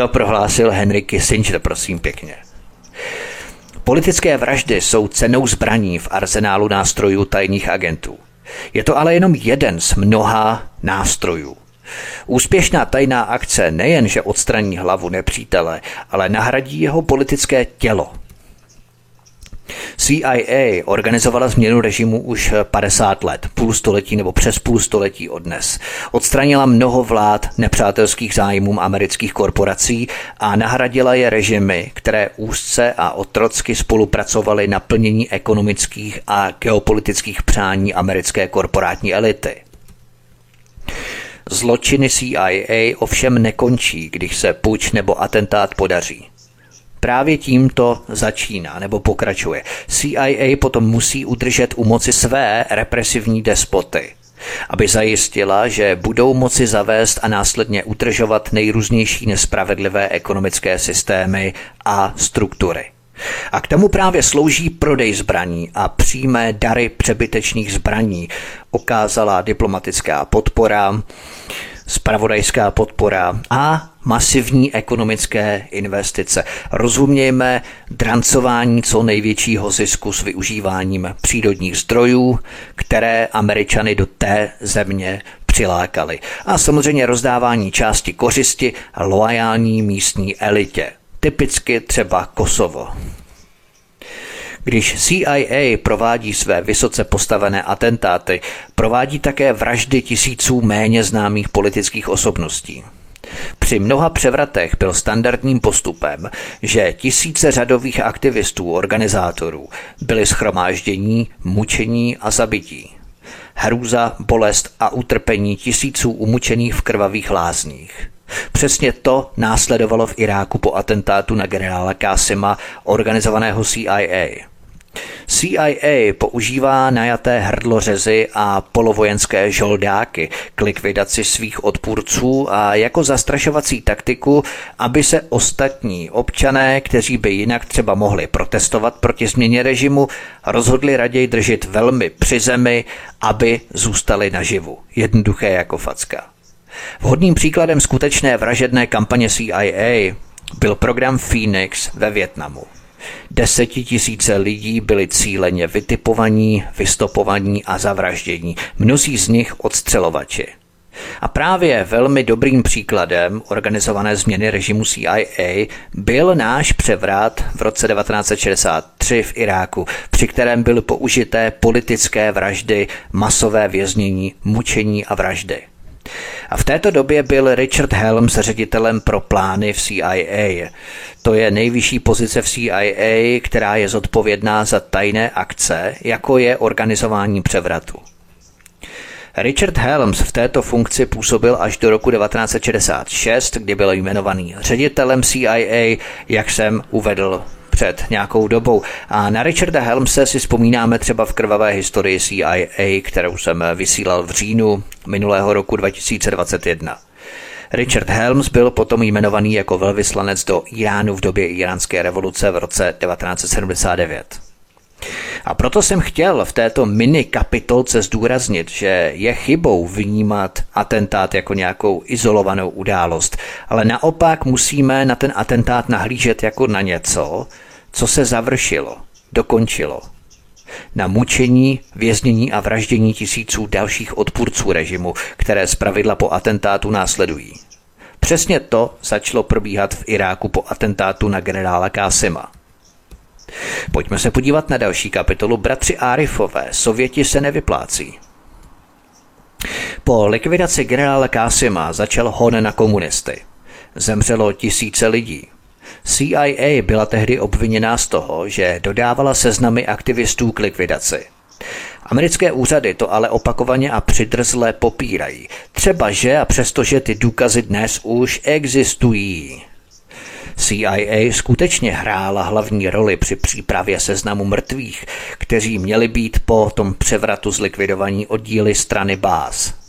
To prohlásil Henry Kissinger, prosím pěkně. Politické vraždy jsou cenou zbraní v arzenálu nástrojů tajných agentů. Je to ale jenom jeden z mnoha nástrojů. Úspěšná tajná akce nejenže odstraní hlavu nepřítele, ale nahradí jeho politické tělo, CIA organizovala změnu režimu už 50 let, půl století nebo přes půl století od dnes. Odstranila mnoho vlád nepřátelských zájmům amerických korporací a nahradila je režimy, které úzce a otrocky spolupracovaly na plnění ekonomických a geopolitických přání americké korporátní elity. Zločiny CIA ovšem nekončí, když se puč nebo atentát podaří. Právě tímto začíná nebo pokračuje. CIA potom musí udržet u moci své represivní despoty, aby zajistila, že budou moci zavést a následně utržovat nejrůznější nespravedlivé ekonomické systémy a struktury. A k tomu právě slouží prodej zbraní a přímé dary přebytečných zbraní, ukázala diplomatická podpora, spravodajská podpora a masivní ekonomické investice. Rozumějme drancování co největšího zisku s využíváním přírodních zdrojů, které Američany do té země přilákali. A samozřejmě rozdávání části kořisti loajální místní elitě. Typicky třeba Kosovo. Když CIA provádí své vysoce postavené atentáty, provádí také vraždy tisíců méně známých politických osobností. Při mnoha převratech byl standardním postupem, že tisíce řadových aktivistů, organizátorů byli schromáždění, mučení a zabití. Hrůza, bolest a utrpení tisíců umučených v krvavých lázních. Přesně to následovalo v Iráku po atentátu na generála Kásima organizovaného CIA. CIA používá najaté hrdlořezy a polovojenské žoldáky k likvidaci svých odpůrců a jako zastrašovací taktiku, aby se ostatní občané, kteří by jinak třeba mohli protestovat proti změně režimu, rozhodli raději držet velmi při zemi, aby zůstali naživu. Jednoduché jako facka. Vhodným příkladem skutečné vražedné kampaně CIA byl program Phoenix ve Větnamu. Desetitisíce lidí byli cíleně vytipovaní, vystopovaní a zavraždění, mnozí z nich odstřelovači. A právě velmi dobrým příkladem organizované změny režimu CIA byl náš převrat v roce 1963 v Iráku, při kterém byly použité politické vraždy, masové věznění, mučení a vraždy. A v této době byl Richard Helms ředitelem pro plány v CIA. To je nejvyšší pozice v CIA, která je zodpovědná za tajné akce, jako je organizování převratu. Richard Helms v této funkci působil až do roku 1966, kdy byl jmenovaný ředitelem CIA, jak jsem uvedl před nějakou dobou. A na Richarda Helmse si vzpomínáme třeba v krvavé historii CIA, kterou jsem vysílal v říjnu minulého roku 2021. Richard Helms byl potom jmenovaný jako velvyslanec do Iránu v době iránské revoluce v roce 1979. A proto jsem chtěl v této mini kapitolce zdůraznit, že je chybou vnímat atentát jako nějakou izolovanou událost, ale naopak musíme na ten atentát nahlížet jako na něco, co se završilo, dokončilo. Na mučení, věznění a vraždění tisíců dalších odpůrců režimu, které zpravidla po atentátu následují. Přesně to začalo probíhat v Iráku po atentátu na generála Kásima. Pojďme se podívat na další kapitolu Bratři Arifové. Sověti se nevyplácí. Po likvidaci generála Kásima začal hon na komunisty. Zemřelo tisíce lidí. CIA byla tehdy obviněná z toho, že dodávala seznamy aktivistů k likvidaci. Americké úřady to ale opakovaně a přidrzle popírají. Třeba že a přestože ty důkazy dnes už existují. CIA skutečně hrála hlavní roli při přípravě seznamu mrtvých, kteří měli být po tom převratu zlikvidovaní oddíly strany Bás.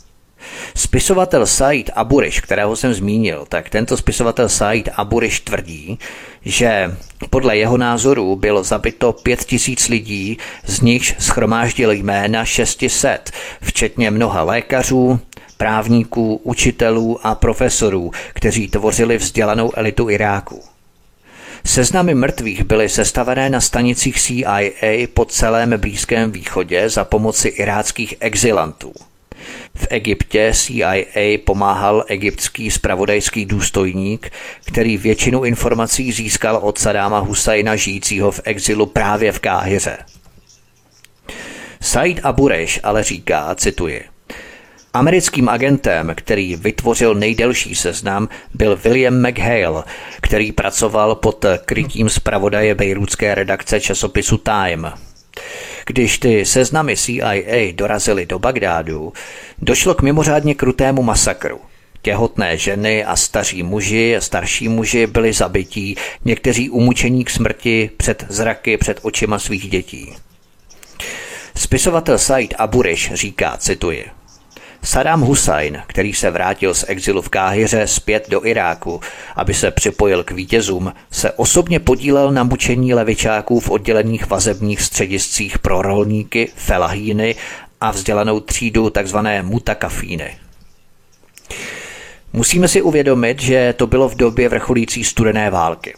Spisovatel Said Aburiš, kterého jsem zmínil, tak tento spisovatel Said Aburiš tvrdí, že podle jeho názoru bylo zabito pět tisíc lidí, z nichž schromáždil jména 600, včetně mnoha lékařů, právníků, učitelů a profesorů, kteří tvořili vzdělanou elitu Iráku. Seznamy mrtvých byly sestavené na stanicích CIA po celém Blízkém východě za pomoci iráckých exilantů. V Egyptě CIA pomáhal egyptský spravodajský důstojník, který většinu informací získal od Sadáma Husajna žijícího v exilu právě v Káhyře. Said Abureš ale říká, cituji, Americkým agentem, který vytvořil nejdelší seznam, byl William McHale, který pracoval pod krytím zpravodaje bejrůdské redakce časopisu Time. Když ty seznamy CIA dorazily do Bagdádu, došlo k mimořádně krutému masakru. Těhotné ženy a staří muži a starší muži byli zabití, někteří umučení k smrti před zraky, před očima svých dětí. Spisovatel Said Aburish říká, cituji, Saddam Hussein, který se vrátil z exilu v Káhyře zpět do Iráku, aby se připojil k vítězům, se osobně podílel na mučení levičáků v oddělených vazebních střediscích pro rolníky, felahíny a vzdělanou třídu tzv. mutakafíny. Musíme si uvědomit, že to bylo v době vrcholící studené války.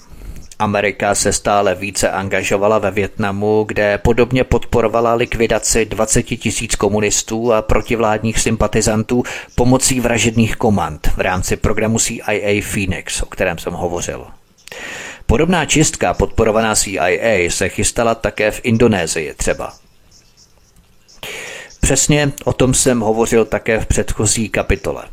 Amerika se stále více angažovala ve Větnamu, kde podobně podporovala likvidaci 20 tisíc komunistů a protivládních sympatizantů pomocí vražedných komand v rámci programu CIA Phoenix, o kterém jsem hovořil. Podobná čistka podporovaná CIA se chystala také v Indonésii třeba. Přesně o tom jsem hovořil také v předchozí kapitole.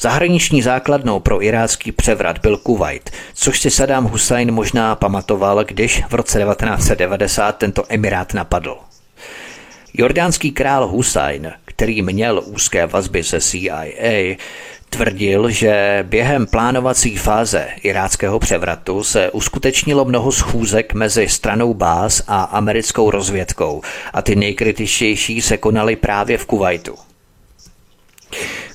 Zahraniční základnou pro irácký převrat byl Kuwait, což si Saddam Hussein možná pamatoval, když v roce 1990 tento emirát napadl. Jordánský král Hussein, který měl úzké vazby se CIA, tvrdil, že během plánovací fáze iráckého převratu se uskutečnilo mnoho schůzek mezi stranou Bás a americkou rozvědkou a ty nejkritičtější se konaly právě v Kuwaitu.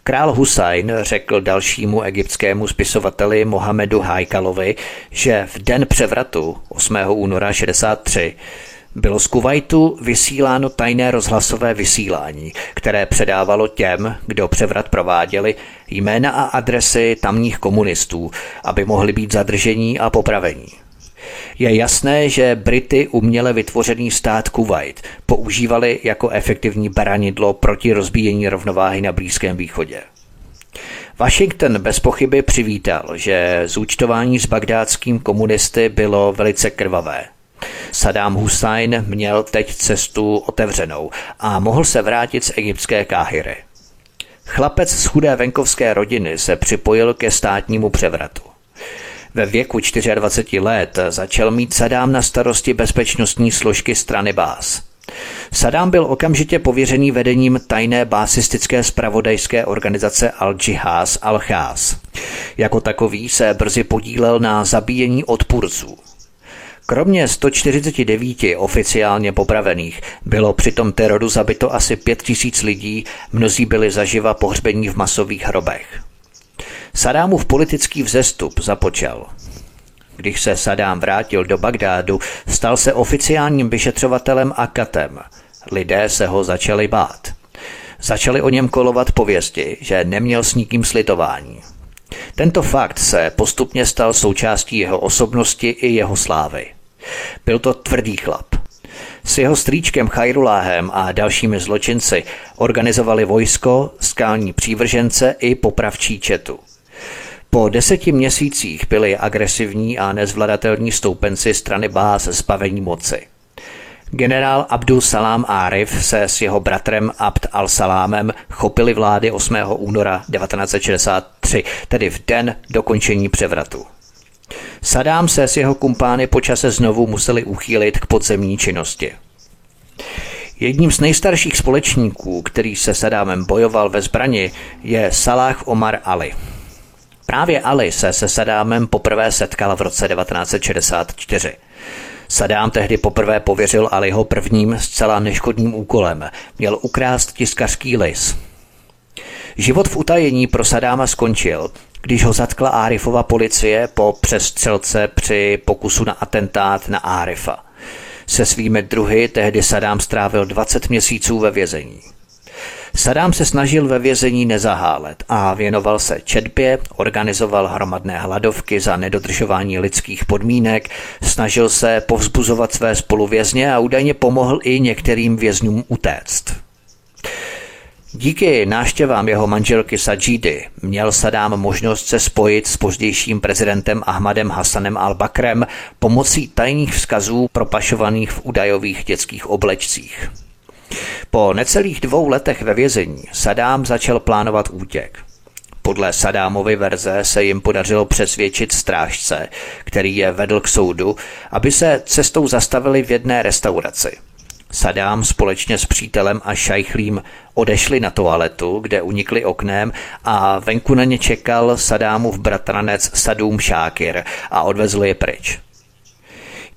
Král Husajn řekl dalšímu egyptskému spisovateli Mohamedu Hajkalovi, že v den převratu 8. února 63 bylo z Kuwaitu vysíláno tajné rozhlasové vysílání, které předávalo těm, kdo převrat prováděli, jména a adresy tamních komunistů, aby mohli být zadržení a popravení. Je jasné, že Brity uměle vytvořený stát Kuwait používali jako efektivní baranidlo proti rozbíjení rovnováhy na Blízkém východě. Washington bez pochyby přivítal, že zúčtování s bagdátským komunisty bylo velice krvavé. Saddam Hussein měl teď cestu otevřenou a mohl se vrátit z egyptské Káhyry. Chlapec z chudé venkovské rodiny se připojil ke státnímu převratu. Ve věku 24 let začal mít Sadám na starosti bezpečnostní složky strany Bás. Sadám byl okamžitě pověřený vedením tajné básistické spravodajské organizace Al-Jihaz Al-Khaz. Jako takový se brzy podílel na zabíjení odpůrců. Kromě 149 oficiálně popravených bylo při tom teroru zabito asi 5000 lidí, mnozí byli zaživa pohřbení v masových hrobech. Sadámův politický vzestup započal. Když se Sadám vrátil do Bagdádu, stal se oficiálním vyšetřovatelem a katem. Lidé se ho začali bát. Začali o něm kolovat pověsti, že neměl s nikým slitování. Tento fakt se postupně stal součástí jeho osobnosti i jeho slávy. Byl to tvrdý chlap. S jeho strýčkem Chajruláhem a dalšími zločinci organizovali vojsko, skální přívržence i popravčí četu. Po deseti měsících byli agresivní a nezvladatelní stoupenci strany Bás zbavení moci. Generál Abdul Salam Arif se s jeho bratrem Abd al-Salámem chopili vlády 8. února 1963, tedy v den dokončení převratu. Sadám se s jeho kumpány počase znovu museli uchýlit k podzemní činnosti. Jedním z nejstarších společníků, který se Sadámem bojoval ve zbrani, je Salah Omar Ali. Právě Ali se Sadámem poprvé setkal v roce 1964. Sadám tehdy poprvé pověřil Aliho prvním zcela neškodným úkolem. Měl ukrást tiskařský lis. Život v utajení pro Sadáma skončil, když ho zatkla Arifova policie po přestřelce při pokusu na atentát na Arifa. Se svými druhy tehdy Sadám strávil 20 měsíců ve vězení. Sadám se snažil ve vězení nezahálet a věnoval se četbě, organizoval hromadné hladovky za nedodržování lidských podmínek, snažil se povzbuzovat své spoluvězně a údajně pomohl i některým vězňům utéct. Díky náštěvám jeho manželky Sajidy měl Sadám možnost se spojit s pozdějším prezidentem Ahmadem Hasanem al-Bakrem pomocí tajných vzkazů propašovaných v údajových dětských oblečcích. Po necelých dvou letech ve vězení Sadám začal plánovat útěk. Podle Sadámovy verze se jim podařilo přesvědčit strážce, který je vedl k soudu, aby se cestou zastavili v jedné restauraci. Sadám společně s přítelem a šajchlím odešli na toaletu, kde unikli oknem a venku na ně čekal Sadámův bratranec Sadům Šákir a odvezl je pryč.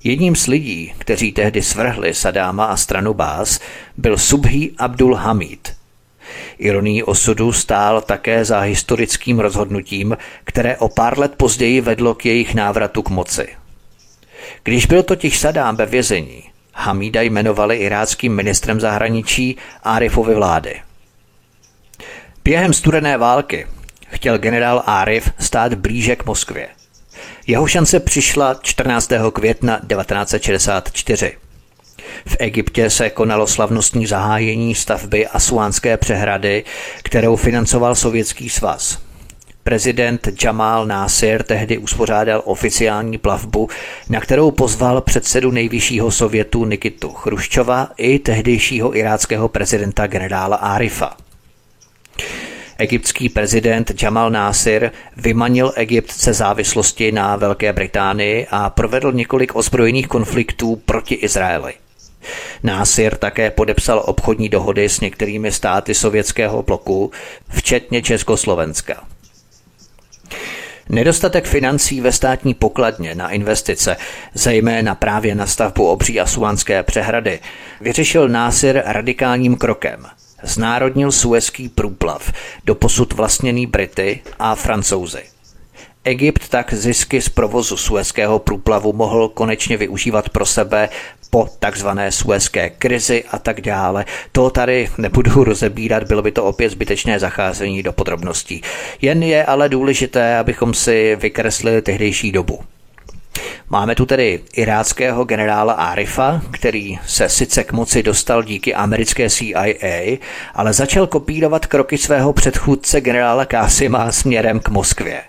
Jedním z lidí, kteří tehdy svrhli Sadáma a stranu Bás, byl Subhi Abdul Hamid. Ironí osudu stál také za historickým rozhodnutím, které o pár let později vedlo k jejich návratu k moci. Když byl totiž Sadám ve vězení, Hamída jmenovali iráckým ministrem zahraničí Arifovy vlády. Během studené války chtěl generál Arif stát blíže k Moskvě. Jeho šance přišla 14. května 1964. V Egyptě se konalo slavnostní zahájení stavby Asuánské přehrady, kterou financoval Sovětský svaz. Prezident Jamal Nasir tehdy uspořádal oficiální plavbu, na kterou pozval předsedu nejvyššího sovětu Nikitu Chruščova i tehdejšího iráckého prezidenta generála Arifa. Egyptský prezident Jamal Nasir vymanil Egypt ze závislosti na Velké Británii a provedl několik ozbrojených konfliktů proti Izraeli. Násir také podepsal obchodní dohody s některými státy sovětského bloku, včetně Československa. Nedostatek financí ve státní pokladně na investice, zejména právě na stavbu obří Asuánské přehrady, vyřešil Násir radikálním krokem – znárodnil suezký průplav, doposud vlastněný Brity a Francouzi. Egypt tak zisky z provozu suezského průplavu mohl konečně využívat pro sebe po takzvané suezké krizi a tak dále. To tady nebudu rozebírat, bylo by to opět zbytečné zacházení do podrobností. Jen je ale důležité, abychom si vykreslili tehdejší dobu. Máme tu tedy iráckého generála Arifa, který se sice k moci dostal díky americké CIA, ale začal kopírovat kroky svého předchůdce generála Kásima směrem k Moskvě.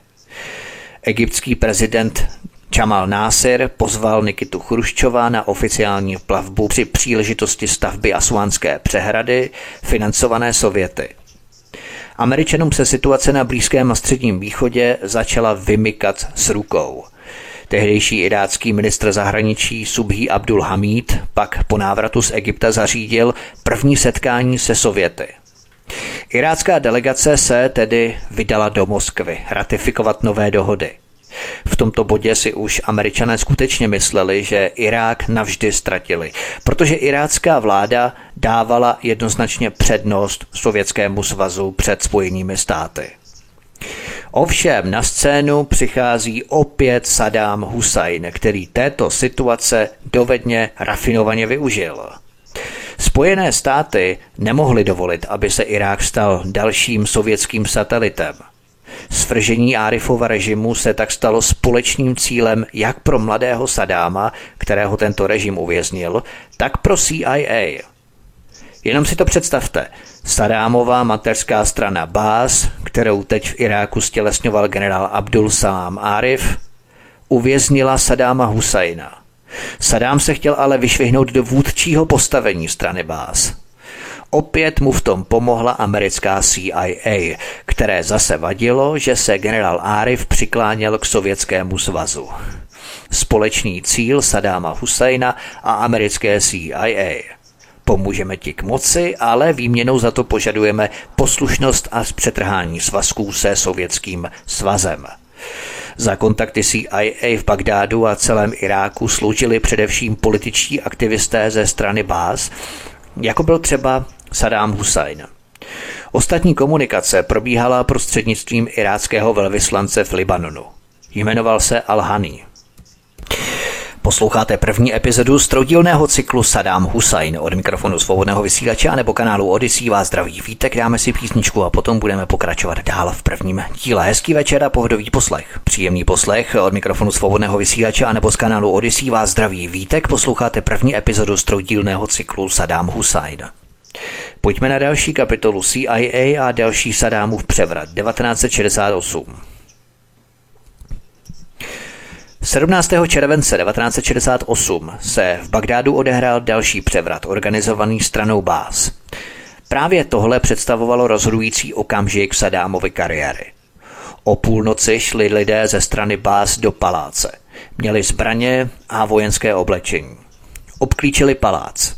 Egyptský prezident Čamal Násir pozval Nikitu Chruščova na oficiální plavbu při příležitosti stavby Asuánské přehrady, financované Sověty. Američanům se situace na Blízkém a Středním východě začala vymykat s rukou – Tehdejší irácký ministr zahraničí Subhi Abdul Hamid pak po návratu z Egypta zařídil první setkání se Sověty. Irácká delegace se tedy vydala do Moskvy ratifikovat nové dohody. V tomto bodě si už američané skutečně mysleli, že Irák navždy ztratili, protože irácká vláda dávala jednoznačně přednost Sovětskému svazu před Spojenými státy. Ovšem na scénu přichází opět Saddam Hussein, který této situace dovedně rafinovaně využil. Spojené státy nemohly dovolit, aby se Irák stal dalším sovětským satelitem. Svržení Arifova režimu se tak stalo společným cílem jak pro mladého Sadáma, kterého tento režim uvěznil, tak pro CIA. Jenom si to představte. Sadámová mateřská strana Bás, kterou teď v Iráku stělesňoval generál Abdul Salam Arif, uvěznila Sadáma Husajna. Sadám se chtěl ale vyšvihnout do vůdčího postavení strany Bás. Opět mu v tom pomohla americká CIA, které zase vadilo, že se generál Arif přikláněl k Sovětskému svazu. Společný cíl Sadáma Husajna a americké CIA. Pomůžeme ti k moci, ale výměnou za to požadujeme poslušnost a zpřetrhání svazků se Sovětským svazem. Za kontakty CIA v Bagdádu a celém Iráku sloužili především političtí aktivisté ze strany Bás, jako byl třeba Saddam Hussein. Ostatní komunikace probíhala prostřednictvím iráckého velvyslance v Libanonu. Jmenoval se Al-Hani. Posloucháte první epizodu z troudílného cyklu Saddam Hussein od mikrofonu svobodného vysílače nebo kanálu Odyssey vás zdraví vítek, dáme si písničku a potom budeme pokračovat dál v prvním díle. Hezký večer a pohodový poslech. Příjemný poslech od mikrofonu svobodného vysílače nebo z kanálu Odyssey vás zdraví vítek, posloucháte první epizodu z troudílného cyklu Saddam Hussein. Pojďme na další kapitolu CIA a další Sadámův převrat 1968. 17. července 1968 se v Bagdádu odehrál další převrat organizovaný stranou Bás. Právě tohle představovalo rozhodující okamžik Sadámovy kariéry. O půlnoci šli lidé ze strany Bás do paláce. Měli zbraně a vojenské oblečení. Obklíčili palác.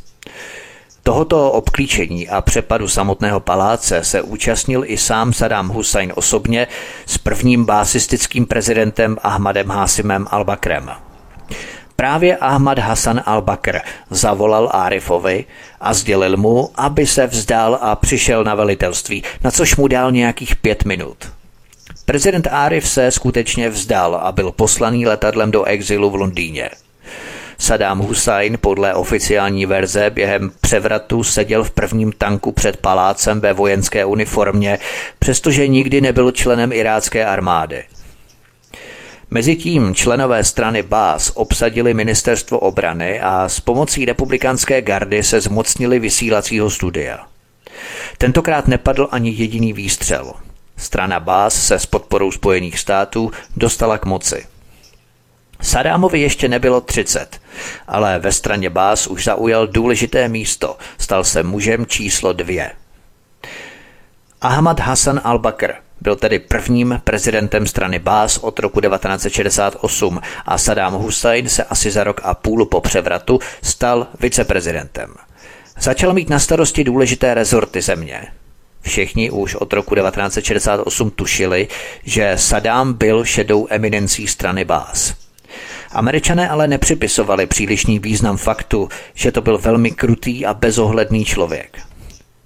Tohoto obklíčení a přepadu samotného paláce se účastnil i sám Saddam Hussein osobně s prvním básistickým prezidentem Ahmadem Hasimem al-Bakrem. Právě Ahmad Hassan al-Bakr zavolal Arifovi a sdělil mu, aby se vzdal a přišel na velitelství, na což mu dal nějakých pět minut. Prezident Arif se skutečně vzdal a byl poslaný letadlem do exilu v Londýně. Saddam Hussein podle oficiální verze během převratu seděl v prvním tanku před palácem ve vojenské uniformě, přestože nikdy nebyl členem irácké armády. Mezitím členové strany Bás obsadili ministerstvo obrany a s pomocí republikánské gardy se zmocnili vysílacího studia. Tentokrát nepadl ani jediný výstřel. Strana Bás se s podporou Spojených států dostala k moci. Sadámovi ještě nebylo 30, ale ve straně Bás už zaujal důležité místo, stal se mužem číslo dvě. Ahmad Hassan al-Bakr byl tedy prvním prezidentem strany Bás od roku 1968 a Saddam Hussein se asi za rok a půl po převratu stal viceprezidentem. Začal mít na starosti důležité rezorty země. Všichni už od roku 1968 tušili, že Saddam byl šedou eminencí strany Bás. Američané ale nepřipisovali přílišný význam faktu, že to byl velmi krutý a bezohledný člověk.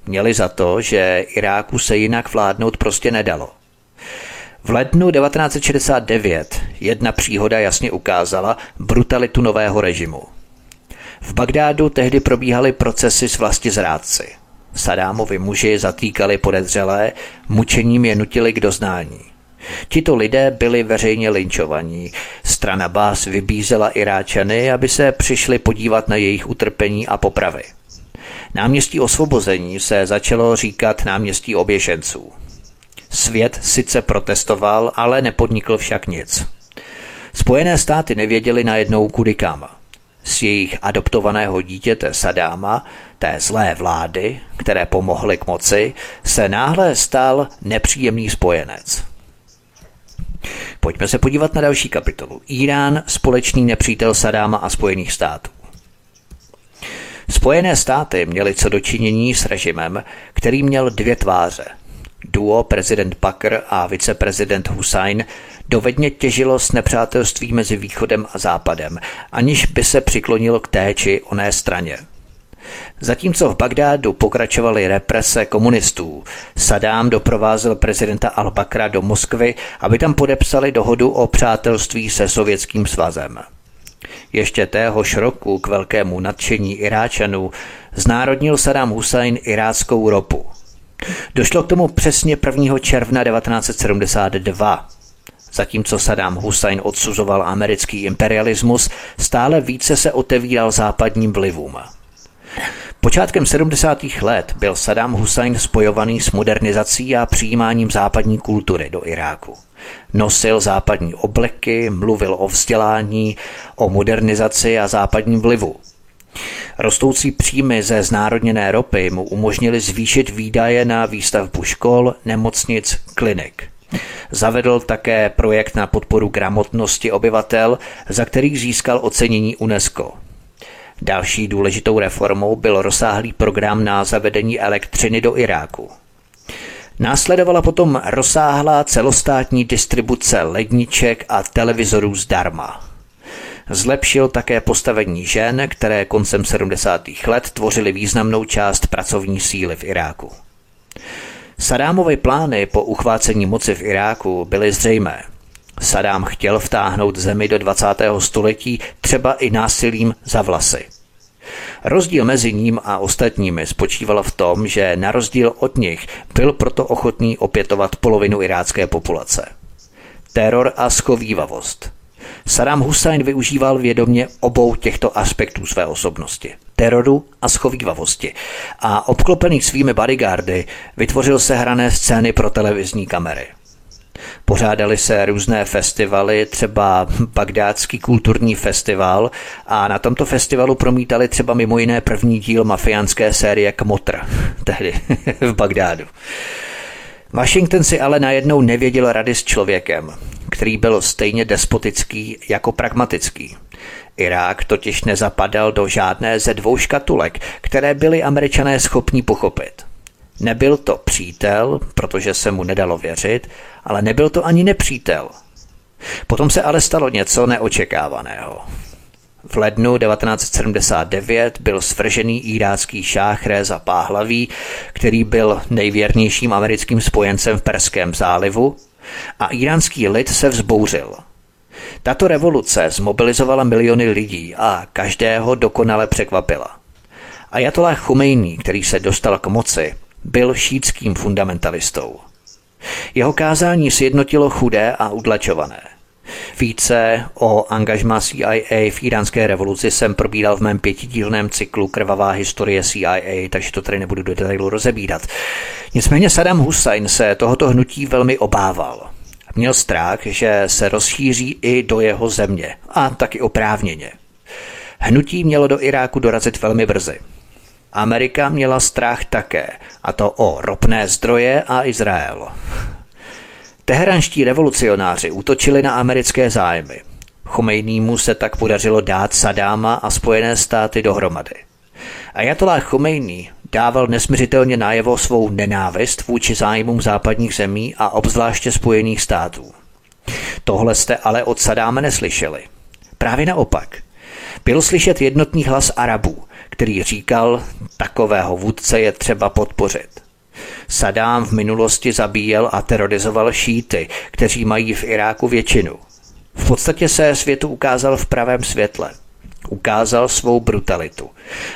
Měli za to, že Iráku se jinak vládnout prostě nedalo. V lednu 1969 jedna příhoda jasně ukázala brutalitu nového režimu. V Bagdádu tehdy probíhaly procesy s vlasti zrádci. Sadámovi muži zatýkali podezřelé, mučením je nutili k doznání. Tito lidé byli veřejně linčovaní. Strana Bás vybízela Iráčany, aby se přišli podívat na jejich utrpení a popravy. Náměstí osvobození se začalo říkat náměstí oběšenců. Svět sice protestoval, ale nepodnikl však nic. Spojené státy nevěděli najednou kudy kam. Z jejich adoptovaného dítěte Sadáma, té zlé vlády, které pomohly k moci, se náhle stal nepříjemný spojenec. Pojďme se podívat na další kapitolu. Irán, společný nepřítel Sadáma a Spojených států. Spojené státy měly co dočinění s režimem, který měl dvě tváře. Duo prezident Bakr a viceprezident Hussein dovedně těžilo s nepřátelství mezi východem a západem, aniž by se přiklonilo k té či oné straně. Zatímco v Bagdádu pokračovaly represe komunistů, Saddam doprovázel prezidenta al-Bakra do Moskvy, aby tam podepsali dohodu o přátelství se Sovětským svazem. Ještě téhož roku k velkému nadšení Iráčanů znárodnil Saddam Hussein iráckou ropu. Došlo k tomu přesně 1. června 1972. Zatímco Saddam Hussein odsuzoval americký imperialismus, stále více se otevíral západním vlivům. Počátkem 70. let byl Saddam Hussein spojovaný s modernizací a přijímáním západní kultury do Iráku. Nosil západní obleky, mluvil o vzdělání, o modernizaci a západním vlivu. Rostoucí příjmy ze znárodněné ropy mu umožnili zvýšit výdaje na výstavbu škol, nemocnic, klinik. Zavedl také projekt na podporu gramotnosti obyvatel, za který získal ocenění UNESCO. Další důležitou reformou byl rozsáhlý program na zavedení elektřiny do Iráku. Následovala potom rozsáhlá celostátní distribuce ledniček a televizorů zdarma. Zlepšil také postavení žen, které koncem 70. let tvořily významnou část pracovní síly v Iráku. Sadámovy plány po uchvácení moci v Iráku byly zřejmé. Sadám chtěl vtáhnout zemi do 20. století třeba i násilím za vlasy. Rozdíl mezi ním a ostatními spočíval v tom, že na rozdíl od nich byl proto ochotný opětovat polovinu irácké populace. Teror a schovývavost. Saddam Hussein využíval vědomě obou těchto aspektů své osobnosti. Teroru a schovývavosti. A obklopený svými bodyguardy vytvořil se hrané scény pro televizní kamery. Pořádali se různé festivaly, třeba Bagdádský kulturní festival a na tomto festivalu promítali třeba mimo jiné první díl mafiánské série Kmotr, tehdy v Bagdádu. Washington si ale najednou nevěděl rady s člověkem, který byl stejně despotický jako pragmatický. Irák totiž nezapadal do žádné ze dvou škatulek, které byli američané schopni pochopit. Nebyl to přítel, protože se mu nedalo věřit, ale nebyl to ani nepřítel. Potom se ale stalo něco neočekávaného. V lednu 1979 byl svržený irácký šách Reza Páhlaví, který byl nejvěrnějším americkým spojencem v Perském zálivu a iránský lid se vzbouřil. Tato revoluce zmobilizovala miliony lidí a každého dokonale překvapila. Ayatollah Chumejní, který se dostal k moci, byl šítským fundamentalistou. Jeho kázání sjednotilo chudé a udlačované. Více o angažmá CIA v iránské revoluci jsem probíral v mém pětidílném cyklu Krvavá historie CIA, takže to tady nebudu do detailu rozebírat. Nicméně Saddam Hussein se tohoto hnutí velmi obával. Měl strach, že se rozšíří i do jeho země, a taky oprávněně. Hnutí mělo do Iráku dorazit velmi brzy. Amerika měla strach také, a to o ropné zdroje a Izrael. Teheranští revolucionáři útočili na americké zájmy. Chomejnýmu se tak podařilo dát Sadáma a Spojené státy dohromady. Ajatollah Chomejný dával nesměřitelně najevo svou nenávist vůči zájmům západních zemí a obzvláště Spojených států. Tohle jste ale od Sadáma neslyšeli. Právě naopak. Byl slyšet jednotný hlas Arabů, který říkal, takového vůdce je třeba podpořit. Sadám v minulosti zabíjel a terorizoval šíty, kteří mají v Iráku většinu. V podstatě se světu ukázal v pravém světle. Ukázal svou brutalitu.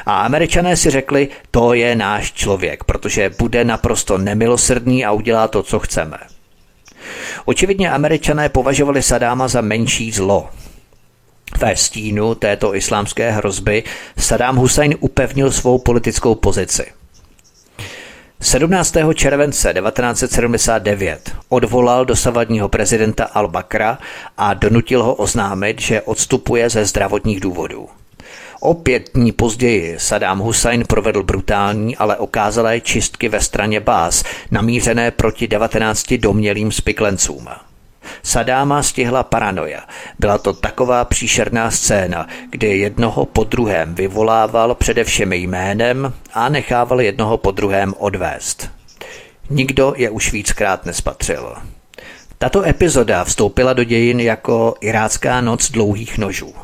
A američané si řekli, to je náš člověk, protože bude naprosto nemilosrdný a udělá to, co chceme. Očividně američané považovali Sadáma za menší zlo, ve stínu této islámské hrozby Saddam Hussein upevnil svou politickou pozici. 17. července 1979 odvolal dosavadního prezidenta al-Bakra a donutil ho oznámit, že odstupuje ze zdravotních důvodů. O pět dní později Saddam Hussein provedl brutální, ale okázalé čistky ve straně Bás, namířené proti 19 domělým spiklencům. Sadáma stihla paranoja. Byla to taková příšerná scéna, kdy jednoho po druhém vyvolával především jménem a nechával jednoho po druhém odvést. Nikdo je už víckrát nespatřil. Tato epizoda vstoupila do dějin jako Irácká noc dlouhých nožů.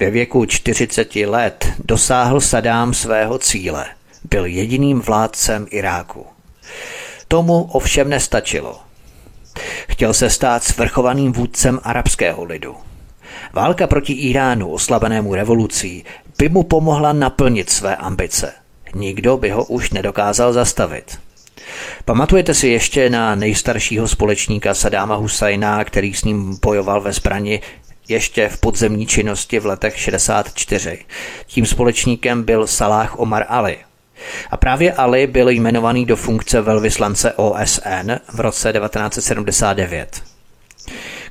Ve věku 40 let dosáhl Sadám svého cíle. Byl jediným vládcem Iráku. Tomu ovšem nestačilo. Chtěl se stát svrchovaným vůdcem arabského lidu. Válka proti Iránu, oslabenému revolucí, by mu pomohla naplnit své ambice. Nikdo by ho už nedokázal zastavit. Pamatujete si ještě na nejstaršího společníka Sadáma Husajna, který s ním bojoval ve zbrani ještě v podzemní činnosti v letech 64. Tím společníkem byl Salah Omar Ali. A právě Ali byl jmenovaný do funkce velvyslance OSN v roce 1979.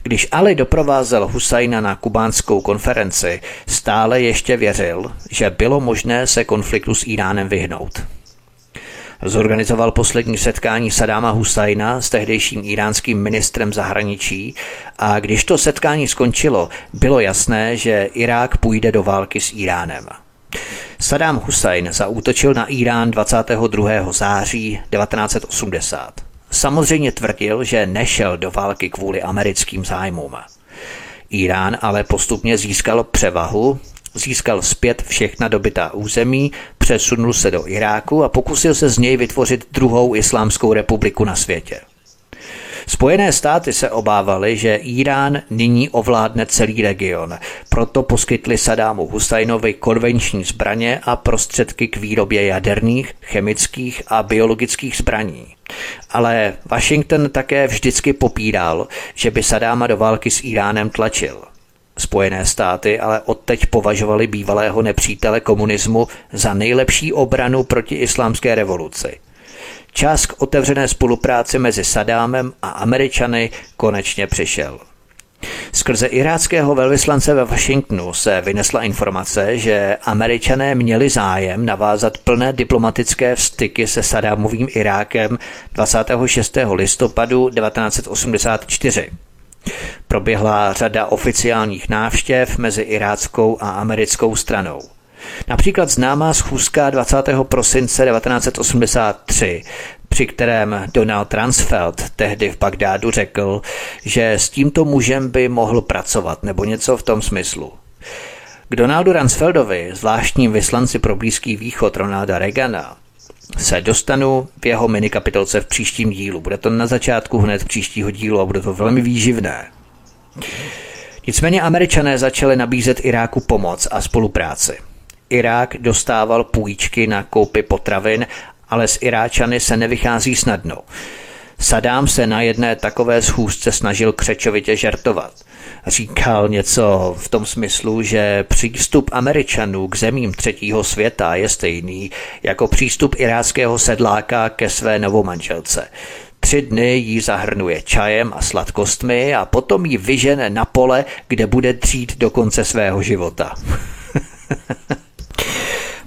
Když Ali doprovázel Husajna na kubánskou konferenci, stále ještě věřil, že bylo možné se konfliktu s Iránem vyhnout. Zorganizoval poslední setkání Sadáma Husajna s tehdejším iránským ministrem zahraničí a když to setkání skončilo, bylo jasné, že Irák půjde do války s Iránem. Saddam Hussein zaútočil na Irán 22. září 1980. Samozřejmě tvrdil, že nešel do války kvůli americkým zájmům. Irán ale postupně získal převahu získal zpět všechna dobytá území, přesunul se do Iráku a pokusil se z něj vytvořit druhou islámskou republiku na světě. Spojené státy se obávaly, že Irán nyní ovládne celý region, proto poskytli Sadámu Husajnovi konvenční zbraně a prostředky k výrobě jaderných, chemických a biologických zbraní. Ale Washington také vždycky popíral, že by Sadáma do války s Iránem tlačil – Spojené státy ale odteď považovali bývalého nepřítele komunismu za nejlepší obranu proti islámské revoluci. Čas k otevřené spolupráci mezi Sadámem a Američany konečně přišel. Skrze iráckého velvyslance ve Washingtonu se vynesla informace, že američané měli zájem navázat plné diplomatické vztyky se Sadámovým Irákem 26. listopadu 1984. Proběhla řada oficiálních návštěv mezi iráckou a americkou stranou. Například známá schůzka 20. prosince 1983, při kterém Donald Ransfeld tehdy v Bagdádu řekl, že s tímto mužem by mohl pracovat, nebo něco v tom smyslu. K Donaldu Ransfeldovi, zvláštním vyslanci pro Blízký východ Ronalda Reagana, se dostanu v jeho minikapitolce v příštím dílu. Bude to na začátku hned příštího dílu a bude to velmi výživné. Nicméně američané začali nabízet Iráku pomoc a spolupráci. Irák dostával půjčky na koupy potravin, ale s Iráčany se nevychází snadno. Sadám se na jedné takové schůzce snažil křečovitě žartovat. Říkal něco v tom smyslu, že přístup Američanů k zemím třetího světa je stejný jako přístup iráckého sedláka ke své novomanželce. Tři dny ji zahrnuje čajem a sladkostmi a potom ji vyžene na pole, kde bude dřít do konce svého života.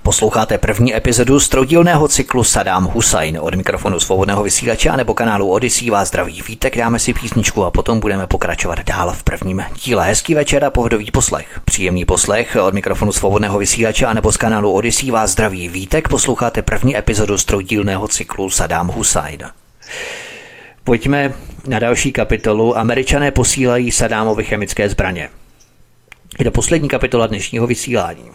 Posloucháte první epizodu z troudílného cyklu Sadám Husajn od mikrofonu svobodného vysílače nebo kanálu Odyssey vás zdraví vítek, dáme si písničku a potom budeme pokračovat dál v prvním díle. Hezký večer a pohodový poslech. Příjemný poslech od mikrofonu svobodného vysílače nebo z kanálu Odyssey vás zdraví vítek, posloucháte první epizodu z troudílného cyklu Sadám Husajn. Pojďme na další kapitolu. Američané posílají Sadámovi chemické zbraně. Je to poslední kapitola dnešního vysílání.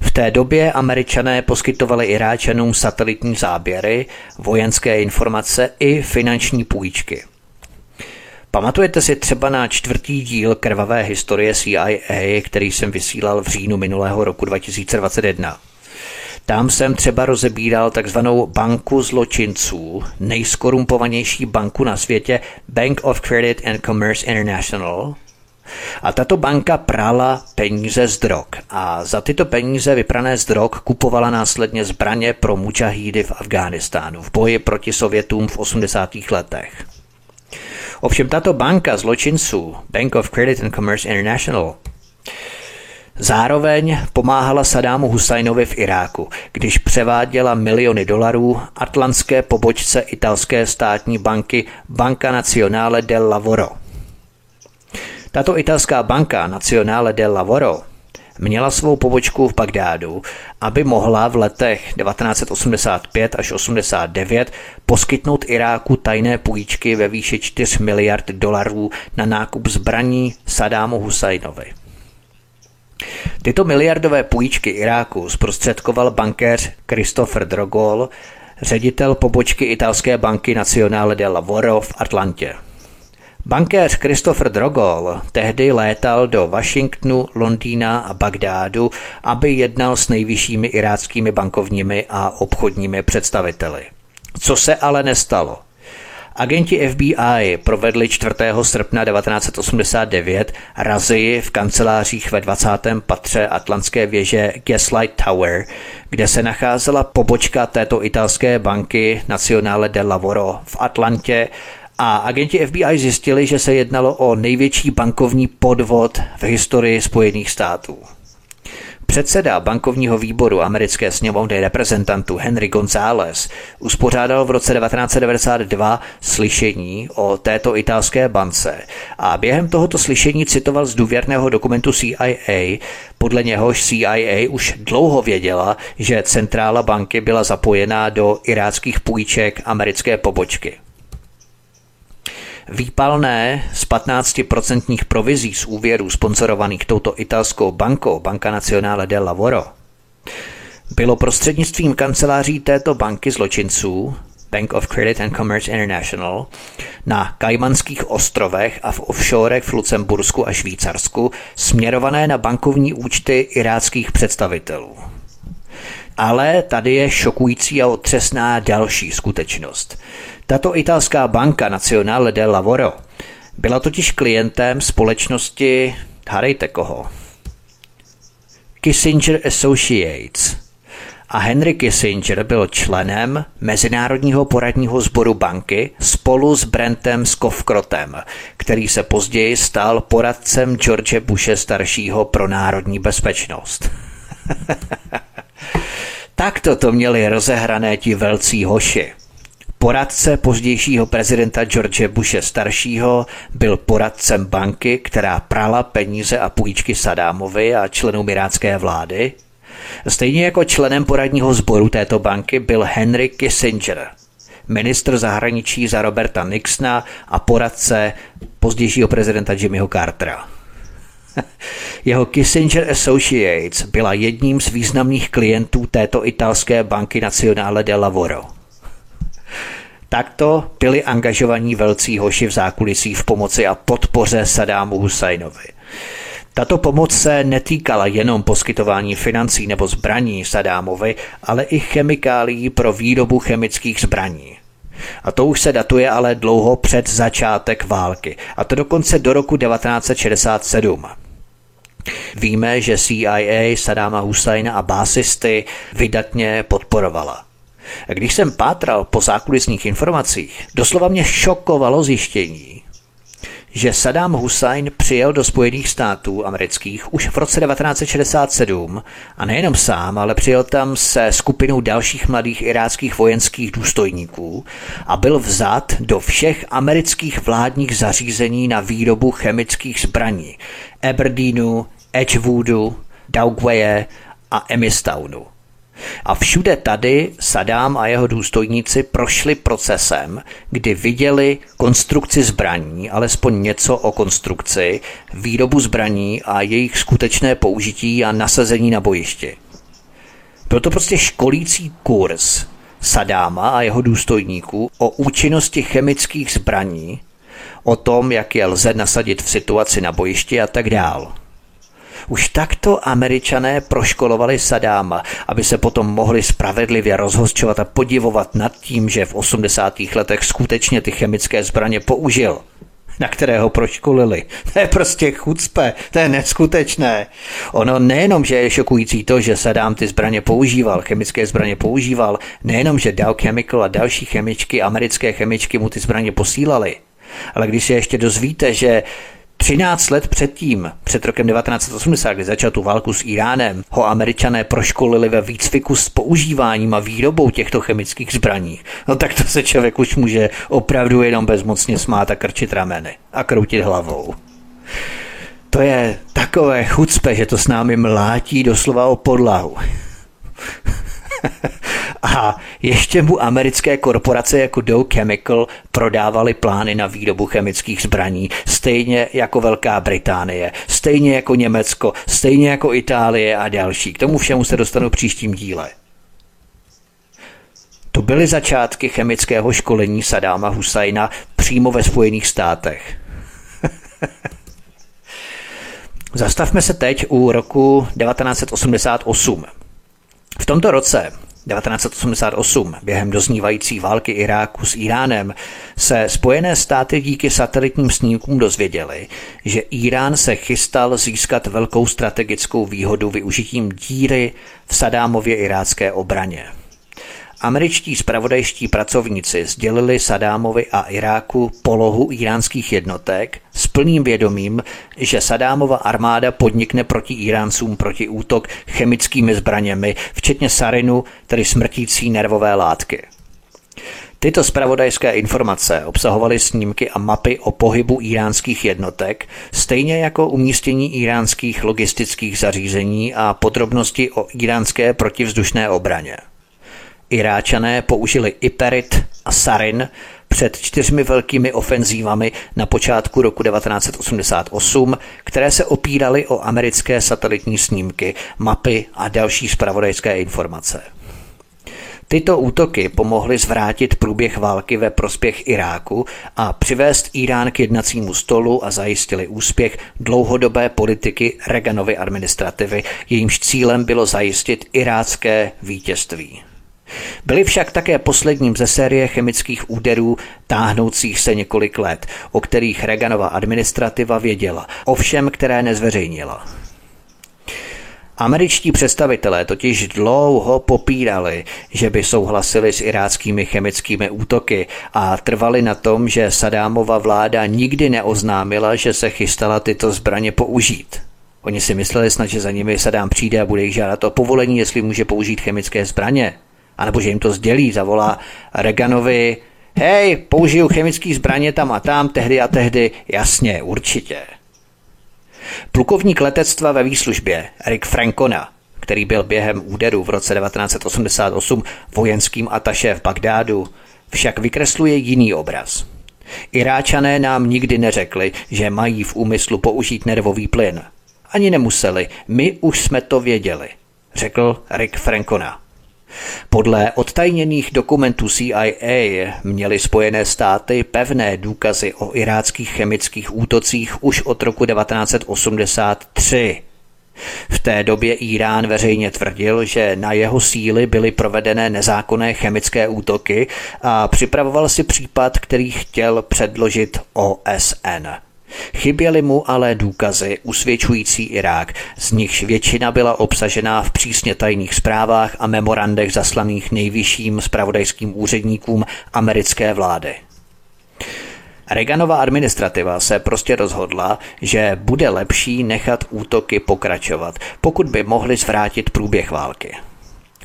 V té době američané poskytovali Iráčanům satelitní záběry, vojenské informace i finanční půjčky. Pamatujete si třeba na čtvrtý díl krvavé historie CIA, který jsem vysílal v říjnu minulého roku 2021? Tam jsem třeba rozebíral takzvanou banku zločinců, nejskorumpovanější banku na světě Bank of Credit and Commerce International, a tato banka prala peníze z drog a za tyto peníze vyprané z drog kupovala následně zbraně pro mučahídy v Afghánistánu v boji proti Sovětům v 80. letech. Ovšem tato banka zločinců, Bank of Credit and Commerce International, Zároveň pomáhala Sadámu Husajnovi v Iráku, když převáděla miliony dolarů atlantské pobočce italské státní banky Banca Nazionale del Lavoro. Tato italská banka Nazionale del Lavoro měla svou pobočku v Bagdádu, aby mohla v letech 1985 až 89 poskytnout Iráku tajné půjčky ve výši 4 miliard dolarů na nákup zbraní Sadámu Husajnovi. Tyto miliardové půjčky Iráku zprostředkoval bankéř Christopher Drogol, ředitel pobočky italské banky Nazionale del Lavoro v Atlantě. Bankéř Christopher Drogol tehdy létal do Washingtonu, Londýna a Bagdádu, aby jednal s nejvyššími iráckými bankovními a obchodními představiteli. Co se ale nestalo? Agenti FBI provedli 4. srpna 1989 razy v kancelářích ve 20. patře atlantské věže Gaslight Tower, kde se nacházela pobočka této italské banky Nazionale del Lavoro v Atlantě a agenti FBI zjistili, že se jednalo o největší bankovní podvod v historii Spojených států. Předseda bankovního výboru americké sněmovny reprezentantů Henry González uspořádal v roce 1992 slyšení o této italské bance a během tohoto slyšení citoval z důvěrného dokumentu CIA, podle něhož CIA už dlouho věděla, že centrála banky byla zapojená do iráckých půjček americké pobočky. Výpalné z 15% provizí z úvěrů sponsorovaných touto italskou bankou Banca Nazionale del Lavoro bylo prostřednictvím kanceláří této banky zločinců Bank of Credit and Commerce International na Kajmanských ostrovech a v offshorech v Lucembursku a Švýcarsku směrované na bankovní účty iráckých představitelů. Ale tady je šokující a otřesná další skutečnost. Tato italská banka Nazionale del Lavoro byla totiž klientem společnosti, hádejte koho, Kissinger Associates. A Henry Kissinger byl členem Mezinárodního poradního sboru banky spolu s Brentem Skovkrotem, který se později stal poradcem George Bushe staršího pro národní bezpečnost. Takto to měli rozehrané ti velcí hoši. Poradce pozdějšího prezidenta George Bushe staršího byl poradcem banky, která prala peníze a půjčky Sadámovi a členům irácké vlády. Stejně jako členem poradního sboru této banky byl Henry Kissinger, ministr zahraničí za Roberta Nixona a poradce pozdějšího prezidenta Jimmyho Cartera. Jeho Kissinger Associates byla jedním z významných klientů této italské banky Nazionale del Lavoro – Takto byli angažovaní velcí hoši v zákulisí v pomoci a podpoře Sadámu Husajnovi. Tato pomoc se netýkala jenom poskytování financí nebo zbraní Sadámovi, ale i chemikálií pro výrobu chemických zbraní. A to už se datuje ale dlouho před začátek války, a to dokonce do roku 1967. Víme, že CIA Sadáma Husajna a básisty vydatně podporovala. Když jsem pátral po zákulisních informacích, doslova mě šokovalo zjištění, že Saddam Hussein přijel do Spojených států amerických už v roce 1967 a nejenom sám, ale přijel tam se skupinou dalších mladých iráckých vojenských důstojníků a byl vzat do všech amerických vládních zařízení na výrobu chemických zbraní Aberdeenu, Edgewoodu, Daugwaye a Emistownu. A všude tady Sadám a jeho důstojníci prošli procesem, kdy viděli konstrukci zbraní, alespoň něco o konstrukci, výrobu zbraní a jejich skutečné použití a nasazení na bojišti. Byl to prostě školící kurz Sadáma a jeho důstojníků o účinnosti chemických zbraní, o tom, jak je lze nasadit v situaci na bojišti a tak dál. Už takto američané proškolovali Sadáma, aby se potom mohli spravedlivě rozhořčovat a podivovat nad tím, že v 80. letech skutečně ty chemické zbraně použil na kterého proškolili. To je prostě chucpe, to je neskutečné. Ono nejenom, že je šokující to, že Saddam ty zbraně používal, chemické zbraně používal, nejenom, že Dow Chemical a další chemičky, americké chemičky mu ty zbraně posílali, ale když se ještě dozvíte, že 13 let předtím, před rokem 1980, kdy začal tu válku s Iránem, ho američané proškolili ve výcviku s používáním a výrobou těchto chemických zbraní. No tak to se člověk už může opravdu jenom bezmocně smát a krčit rameny a kroutit hlavou. To je takové chucpe, že to s námi mlátí doslova o podlahu. A ještě mu americké korporace jako Dow Chemical prodávaly plány na výrobu chemických zbraní, stejně jako Velká Británie, stejně jako Německo, stejně jako Itálie a další. K tomu všemu se dostanu v příštím díle. To byly začátky chemického školení Sadáma Husajna přímo ve Spojených státech. Zastavme se teď u roku 1988. V tomto roce 1988, během doznívající války Iráku s Iránem, se Spojené státy díky satelitním snímkům dozvěděli, že Irán se chystal získat velkou strategickou výhodu využitím díry v Sadámově irácké obraně. Američtí spravodajští pracovníci sdělili Sadámovi a Iráku polohu iránských jednotek s plným vědomím, že Sadámova armáda podnikne proti Iráncům proti útok chemickými zbraněmi, včetně sarinu, tedy smrtící nervové látky. Tyto spravodajské informace obsahovaly snímky a mapy o pohybu iránských jednotek, stejně jako umístění iránských logistických zařízení a podrobnosti o iránské protivzdušné obraně. Iráčané použili Iperit a Sarin před čtyřmi velkými ofenzívami na počátku roku 1988, které se opíraly o americké satelitní snímky, mapy a další spravodajské informace. Tyto útoky pomohly zvrátit průběh války ve prospěch Iráku a přivést Irán k jednacímu stolu a zajistili úspěch dlouhodobé politiky Reaganovy administrativy, jejímž cílem bylo zajistit irácké vítězství. Byly však také posledním ze série chemických úderů táhnoucích se několik let, o kterých Reaganova administrativa věděla, ovšem které nezveřejnila. Američtí představitelé totiž dlouho popírali, že by souhlasili s iráckými chemickými útoky a trvali na tom, že Sadámova vláda nikdy neoznámila, že se chystala tyto zbraně použít. Oni si mysleli snad, že za nimi Sadám přijde a bude jich žádat o povolení, jestli může použít chemické zbraně anebo že jim to sdělí, zavolá Reganovi, hej, použiju chemické zbraně tam a tam, tehdy a tehdy, jasně, určitě. Plukovník letectva ve výslužbě Rick Frankona, který byl během úderu v roce 1988 vojenským ataše v Bagdádu, však vykresluje jiný obraz. Iráčané nám nikdy neřekli, že mají v úmyslu použít nervový plyn. Ani nemuseli, my už jsme to věděli, řekl Rick Frankona. Podle odtajněných dokumentů CIA měly Spojené státy pevné důkazy o iráckých chemických útocích už od roku 1983. V té době Irán veřejně tvrdil, že na jeho síly byly provedené nezákonné chemické útoky a připravoval si případ, který chtěl předložit OSN. Chyběly mu ale důkazy usvědčující Irák, z nichž většina byla obsažená v přísně tajných zprávách a memorandech zaslaných nejvyšším spravodajským úředníkům americké vlády. Reaganova administrativa se prostě rozhodla, že bude lepší nechat útoky pokračovat, pokud by mohli zvrátit průběh války.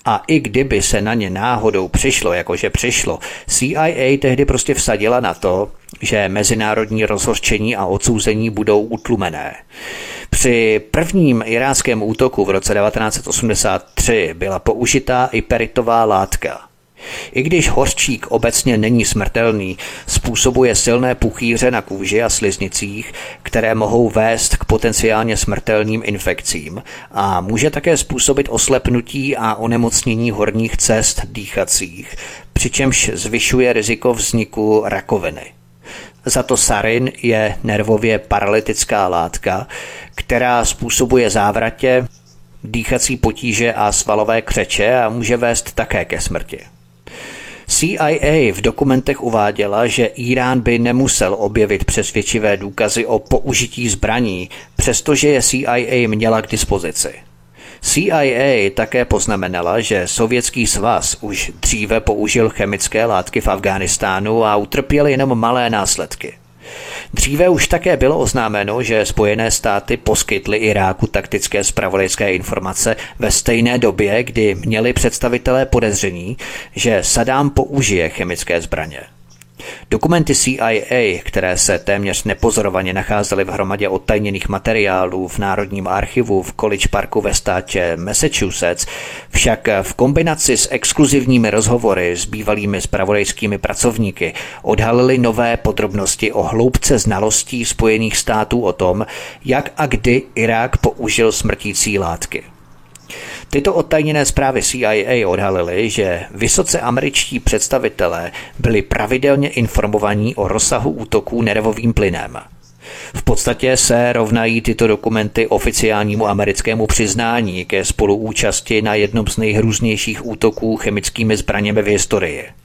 A i kdyby se na ně náhodou přišlo, jakože přišlo, CIA tehdy prostě vsadila na to, že mezinárodní rozhořčení a odsouzení budou utlumené. Při prvním iránském útoku v roce 1983 byla použitá i peritová látka – i když hořčík obecně není smrtelný, způsobuje silné puchýře na kůži a sliznicích, které mohou vést k potenciálně smrtelným infekcím a může také způsobit oslepnutí a onemocnění horních cest dýchacích, přičemž zvyšuje riziko vzniku rakoviny. Za to sarin je nervově paralytická látka, která způsobuje závratě, dýchací potíže a svalové křeče a může vést také ke smrti. CIA v dokumentech uváděla, že Irán by nemusel objevit přesvědčivé důkazy o použití zbraní, přestože je CIA měla k dispozici. CIA také poznamenala, že Sovětský svaz už dříve použil chemické látky v Afghánistánu a utrpěl jenom malé následky. Dříve už také bylo oznámeno, že Spojené státy poskytly Iráku taktické spravodajské informace ve stejné době, kdy měli představitelé podezření, že Saddam použije chemické zbraně. Dokumenty CIA, které se téměř nepozorovaně nacházely v hromadě odtajněných materiálů v Národním archivu v College Parku ve státě Massachusetts, však v kombinaci s exkluzivními rozhovory s bývalými spravodajskými pracovníky odhalily nové podrobnosti o hloubce znalostí Spojených států o tom, jak a kdy Irák použil smrtící látky. Tyto odtajněné zprávy CIA odhalily, že vysoce američtí představitelé byli pravidelně informovaní o rozsahu útoků nervovým plynem. V podstatě se rovnají tyto dokumenty oficiálnímu americkému přiznání ke spoluúčasti na jednom z nejhrůznějších útoků chemickými zbraněmi v historii.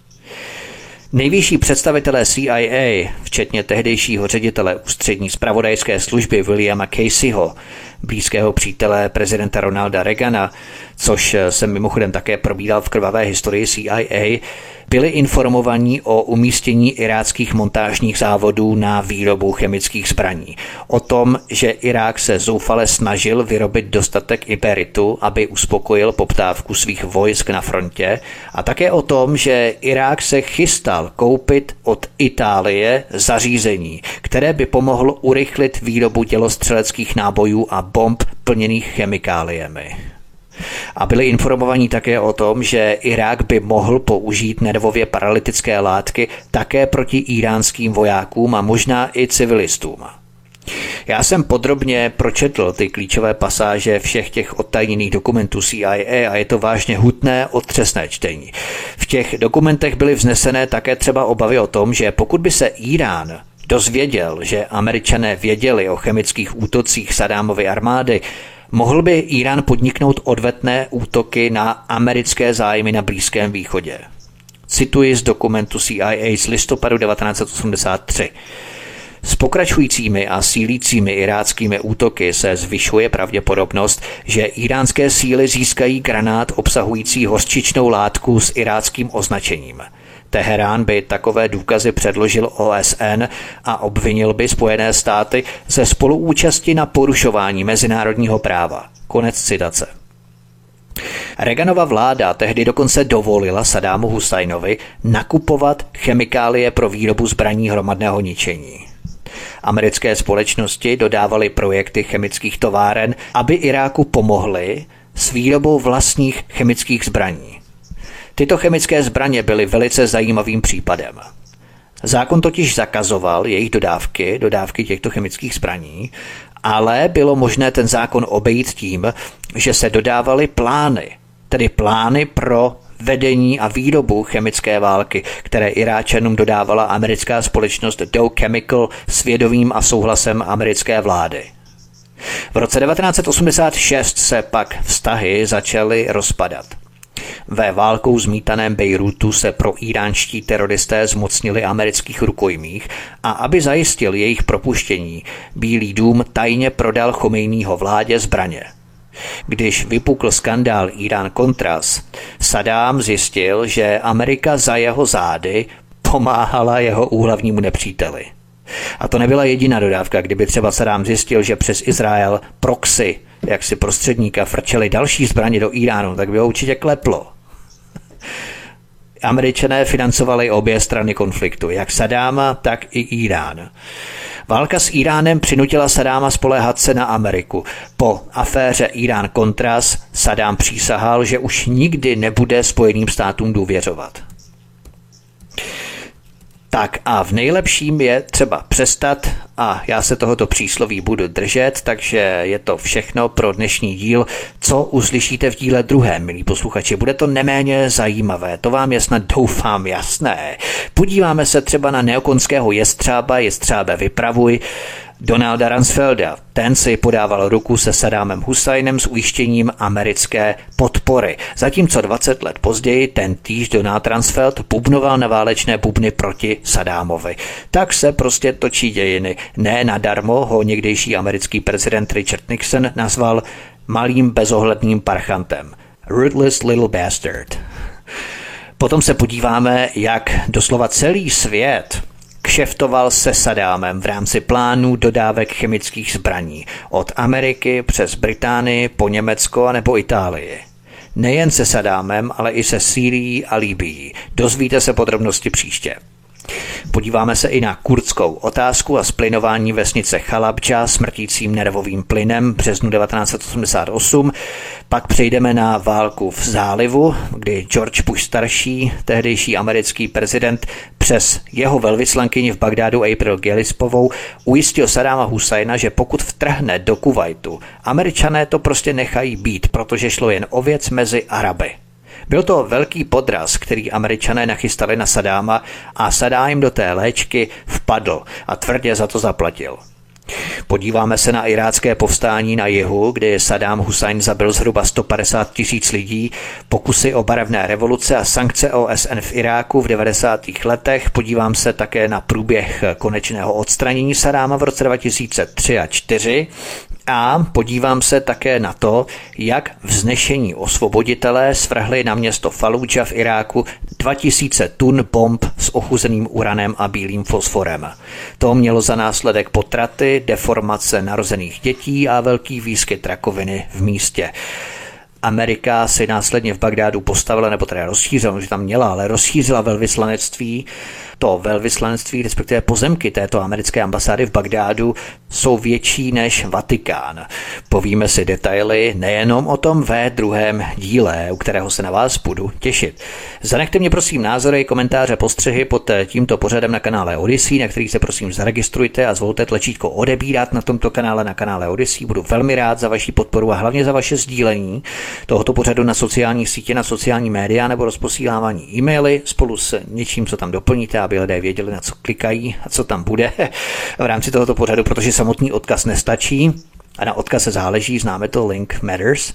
Nejvyšší představitelé CIA, včetně tehdejšího ředitele ústřední zpravodajské služby Williama Caseyho, blízkého přítele prezidenta Ronalda Reagana, což jsem mimochodem také probídal v krvavé historii CIA, byli informovaní o umístění iráckých montážních závodů na výrobu chemických zbraní. O tom, že Irák se zoufale snažil vyrobit dostatek iberitu, aby uspokojil poptávku svých vojsk na frontě a také o tom, že Irák se chystal koupit od Itálie zařízení, které by pomohlo urychlit výrobu tělostřeleckých nábojů a bomb plněných chemikáliemi. A byli informovaní také o tom, že Irák by mohl použít nervově paralytické látky také proti iránským vojákům a možná i civilistům. Já jsem podrobně pročetl ty klíčové pasáže všech těch odtajněných dokumentů CIA a je to vážně hutné, otřesné čtení. V těch dokumentech byly vznesené také třeba obavy o tom, že pokud by se Irán dozvěděl, že američané věděli o chemických útocích Sadámovy armády, mohl by Irán podniknout odvetné útoky na americké zájmy na Blízkém východě. Cituji z dokumentu CIA z listopadu 1983. S pokračujícími a sílícími iráckými útoky se zvyšuje pravděpodobnost, že iránské síly získají granát obsahující hořčičnou látku s iráckým označením – Teherán by takové důkazy předložil OSN a obvinil by Spojené státy ze spoluúčasti na porušování mezinárodního práva. Konec citace. Reaganova vláda tehdy dokonce dovolila Sadámu Husajnovi nakupovat chemikálie pro výrobu zbraní hromadného ničení. Americké společnosti dodávaly projekty chemických továren, aby Iráku pomohly s výrobou vlastních chemických zbraní. Tyto chemické zbraně byly velice zajímavým případem. Zákon totiž zakazoval jejich dodávky, dodávky těchto chemických zbraní, ale bylo možné ten zákon obejít tím, že se dodávaly plány, tedy plány pro vedení a výrobu chemické války, které Iráčanům dodávala americká společnost Dow Chemical s vědomím a souhlasem americké vlády. V roce 1986 se pak vztahy začaly rozpadat. Ve válkou zmítaném Bejrutu se pro iránští teroristé zmocnili amerických rukojmích a aby zajistil jejich propuštění, Bílý dům tajně prodal Chomejního vládě zbraně. Když vypukl skandál Irán-Contras, Saddam zjistil, že Amerika za jeho zády pomáhala jeho úhlavnímu nepříteli. A to nebyla jediná dodávka, kdyby třeba Saddam zjistil, že přes Izrael proxy jak si prostředníka frčeli další zbraně do Iránu, tak by ho určitě kleplo. Američané financovali obě strany konfliktu, jak Sadáma, tak i Irán. Válka s Iránem přinutila Sadáma spoléhat se na Ameriku. Po aféře Irán-Contras Sadám přísahal, že už nikdy nebude Spojeným státům důvěřovat. Tak a v nejlepším je třeba přestat a já se tohoto přísloví budu držet, takže je to všechno pro dnešní díl. Co uslyšíte v díle druhém, milí posluchači? Bude to neméně zajímavé, to vám je snad doufám jasné. Podíváme se třeba na neokonského jestřába, jestřábe vypravuj, Donalda Ransfelda. Ten si podával ruku se Sadámem Husajnem s ujištěním americké podpory. Zatímco 20 let později ten týž Donald Ransfeld bubnoval na válečné bubny proti Sadámovi. Tak se prostě točí dějiny. Ne nadarmo ho někdejší americký prezident Richard Nixon nazval malým bezohledným parchantem. Ruthless little bastard. Potom se podíváme, jak doslova celý svět kšeftoval se Sadámem v rámci plánů dodávek chemických zbraní od Ameriky přes Británii po Německo a nebo Itálii. Nejen se Sadámem, ale i se Sýrií a Líbií. Dozvíte se podrobnosti příště. Podíváme se i na kurdskou otázku a splinování vesnice Chalabča smrtícím nervovým plynem v březnu 1988. Pak přejdeme na válku v zálivu, kdy George Bush starší, tehdejší americký prezident, přes jeho velvyslankyni v Bagdádu April Gillispovou ujistil Sadáma Husajna, že pokud vtrhne do Kuwaitu, američané to prostě nechají být, protože šlo jen o věc mezi Araby. Byl to velký podraz, který američané nachystali na Sadáma a Sadá jim do té léčky vpadl a tvrdě za to zaplatil. Podíváme se na irácké povstání na jihu, kdy Saddam Hussein zabil zhruba 150 tisíc lidí, pokusy o barevné revoluce a sankce OSN v Iráku v 90. letech. Podívám se také na průběh konečného odstranění Sadáma v roce 2003 a 2004 a podívám se také na to, jak vznešení osvoboditelé svrhli na město Fallujah v Iráku 2000 tun bomb s ochuzeným uranem a bílým fosforem. To mělo za následek potraty, deformace narozených dětí a velký výskyt rakoviny v místě. Amerika si následně v Bagdádu postavila, nebo teda rozšířila, že tam měla, ale rozšířila velvyslanectví to velvyslanectví, respektive pozemky této americké ambasády v Bagdádu jsou větší než Vatikán. Povíme si detaily nejenom o tom ve druhém díle, u kterého se na vás budu těšit. Zanechte mě prosím názory, komentáře, postřehy pod tímto pořadem na kanále Odyssey, na který se prosím zaregistrujte a zvolte tlačítko odebírat na tomto kanále na kanále Odyssey. Budu velmi rád za vaši podporu a hlavně za vaše sdílení tohoto pořadu na sociální sítě, na sociální média nebo rozposílávání e-maily spolu s něčím, co tam doplníte a aby lidé věděli, na co klikají a co tam bude v rámci tohoto pořadu, protože samotný odkaz nestačí a na odkaz se záleží, známe to link matters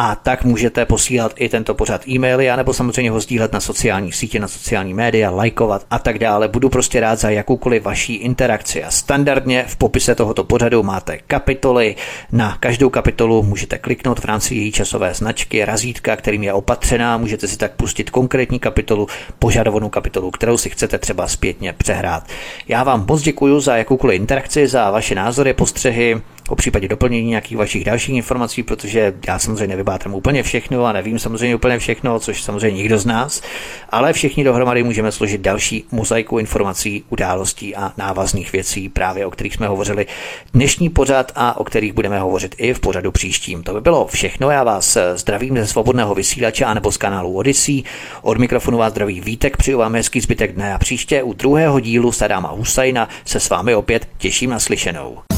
a tak můžete posílat i tento pořad e-maily, anebo samozřejmě ho sdílet na sociální sítě, na sociální média, lajkovat a tak dále. Budu prostě rád za jakoukoliv vaší interakci. A standardně v popise tohoto pořadu máte kapitoly. Na každou kapitolu můžete kliknout v rámci její časové značky, razítka, kterým je opatřená. Můžete si tak pustit konkrétní kapitolu, požadovanou kapitolu, kterou si chcete třeba zpětně přehrát. Já vám moc děkuji za jakoukoliv interakci, za vaše názory, postřehy, po případě doplnění nějakých vašich dalších informací, protože já samozřejmě nevybátrám úplně všechno a nevím samozřejmě úplně všechno, což samozřejmě nikdo z nás, ale všichni dohromady můžeme složit další mozaiku informací, událostí a návazných věcí, právě o kterých jsme hovořili dnešní pořad a o kterých budeme hovořit i v pořadu příštím. To by bylo všechno. Já vás zdravím ze svobodného vysílače nebo z kanálu Odyssey. Od mikrofonu vás zdraví Vítek, přeju vám hezký zbytek dne a příště u druhého dílu Sadáma Husajna se s vámi opět těším na slyšenou.